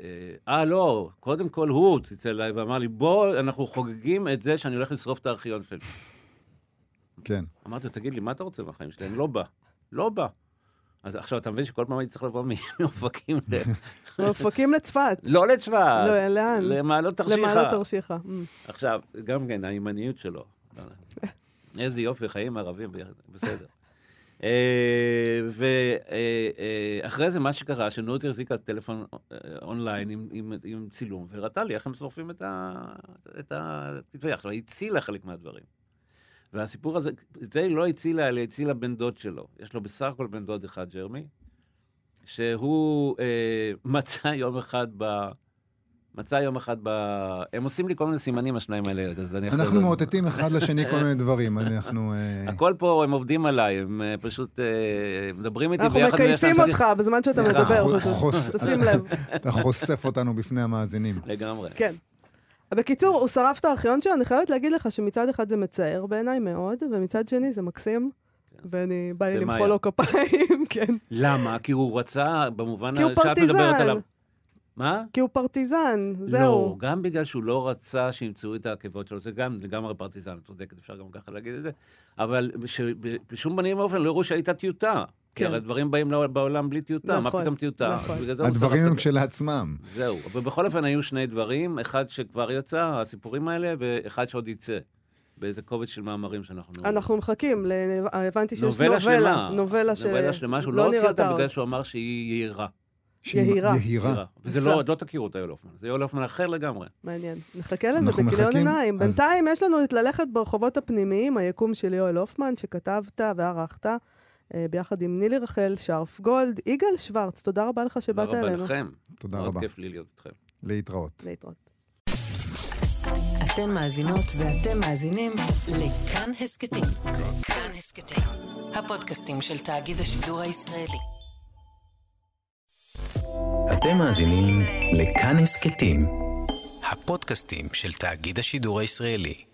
אה, אה, לא, קודם כל הוא צלצל אליי ואמר לי, בוא, אנחנו חוגגים את זה שאני הולך לשרוף את הארכיון שלי. כן. אמרתי לו, תגיד לי, מה אתה רוצה מהחיים שלי? אני לא בא. לא בא. אז עכשיו, אתה מבין שכל פעם הייתי צריך לבוא מאופקים ל... מאופקים לצפת. לא לצפת. לא, לאן? למעלות תרשיחא. למעלות תרשיחא. Mm. עכשיו, גם כן, הימניות שלו. איזה יופי, חיים ערבים ביחד, בסדר. ואחרי זה, מה שקרה, שנורית החזיקה טלפון אה, אונליין עם- צילום, והראתה לי איך הם שורפים את הכתבי. עכשיו, היא הצילה חלק מהדברים. והסיפור הזה, את זה היא לא הצילה, אלא הצילה בן דוד שלו. יש לו בסך הכל בן דוד אחד, ג'רמי, שהוא אה, מצא יום אחד ב... מצא יום אחד ב... הם עושים לי כל מיני סימנים, השניים האלה, אז אני... אנחנו מאותתים אחד לשני כל מיני דברים. אנחנו... אה, הכל פה, הם עובדים עליי, הם אה, פשוט אה, מדברים איתי אנחנו ביחד. מכייסים ויחד- אותך בזמן שאתה מדבר, פשוט. תשים לב. אתה חושף אותנו בפני המאזינים. לגמרי. כן. בקיצור, הוא שרף את הארכיון שלו, אני חייבת להגיד לך שמצד אחד זה מצער בעיניי מאוד, ומצד שני זה מקסים. ואני בא לי למחוא? לו כפיים, כן. למה? כי הוא רצה, במובן כי הוא שאת מדברת פרטיזן. עליו. מה? כי הוא פרטיזן, לא, זהו. גם בגלל שהוא לא רצה שימצאו את העקבות שלו, זה גם לגמרי פרטיזן, את צודקת, אפשר גם ככה להגיד את זה, אבל בשום פנים ואופן לא הראו שהייתה טיוטה. כי כן. הרי דברים באים בעולם בלי טיוטה, מה נכון, פתאום טיוטה? נכון. הדברים הם כשלעצמם. זהו, ובכל אופן היו שני דברים, אחד שכבר יצא, הסיפורים האלה, ואחד שעוד יצא. באיזה קובץ של מאמרים שאנחנו... אנחנו מחכים, הבנתי שיש נובלה נובלה, שלמה. נובלה ש... נובלה שלמה שהוא לא הוציא נראתה אותה. בגלל שהוא אמר שהיא יהירה. יהירה. יהירה. וזה. לא, עוד לא תכירו את יואל הופמן, זה יואל הופמן אחר לגמרי. מעניין. נחכה לזה בכיליון עיניים. בינתיים יש לנו את ללכת ברחובות הפנימיים, היקום של יואל הופמן, שכתבת וערכת ביחד עם נילי רחל, שרף גולד, יגאל שוורץ, תודה רבה לך שבאת תודה רבה אלינו. לכם. תודה מאוד רבה. כיף לי להיות איתכם. להתראות. להתראות. אתן מאזינות ואתם מאזינים לכאן הסכתים. כאן הסכתים, הפודקאסטים של תאגיד השידור הישראלי. אתם מאזינים לכאן הסכתים, הפודקאסטים של תאגיד השידור הישראלי.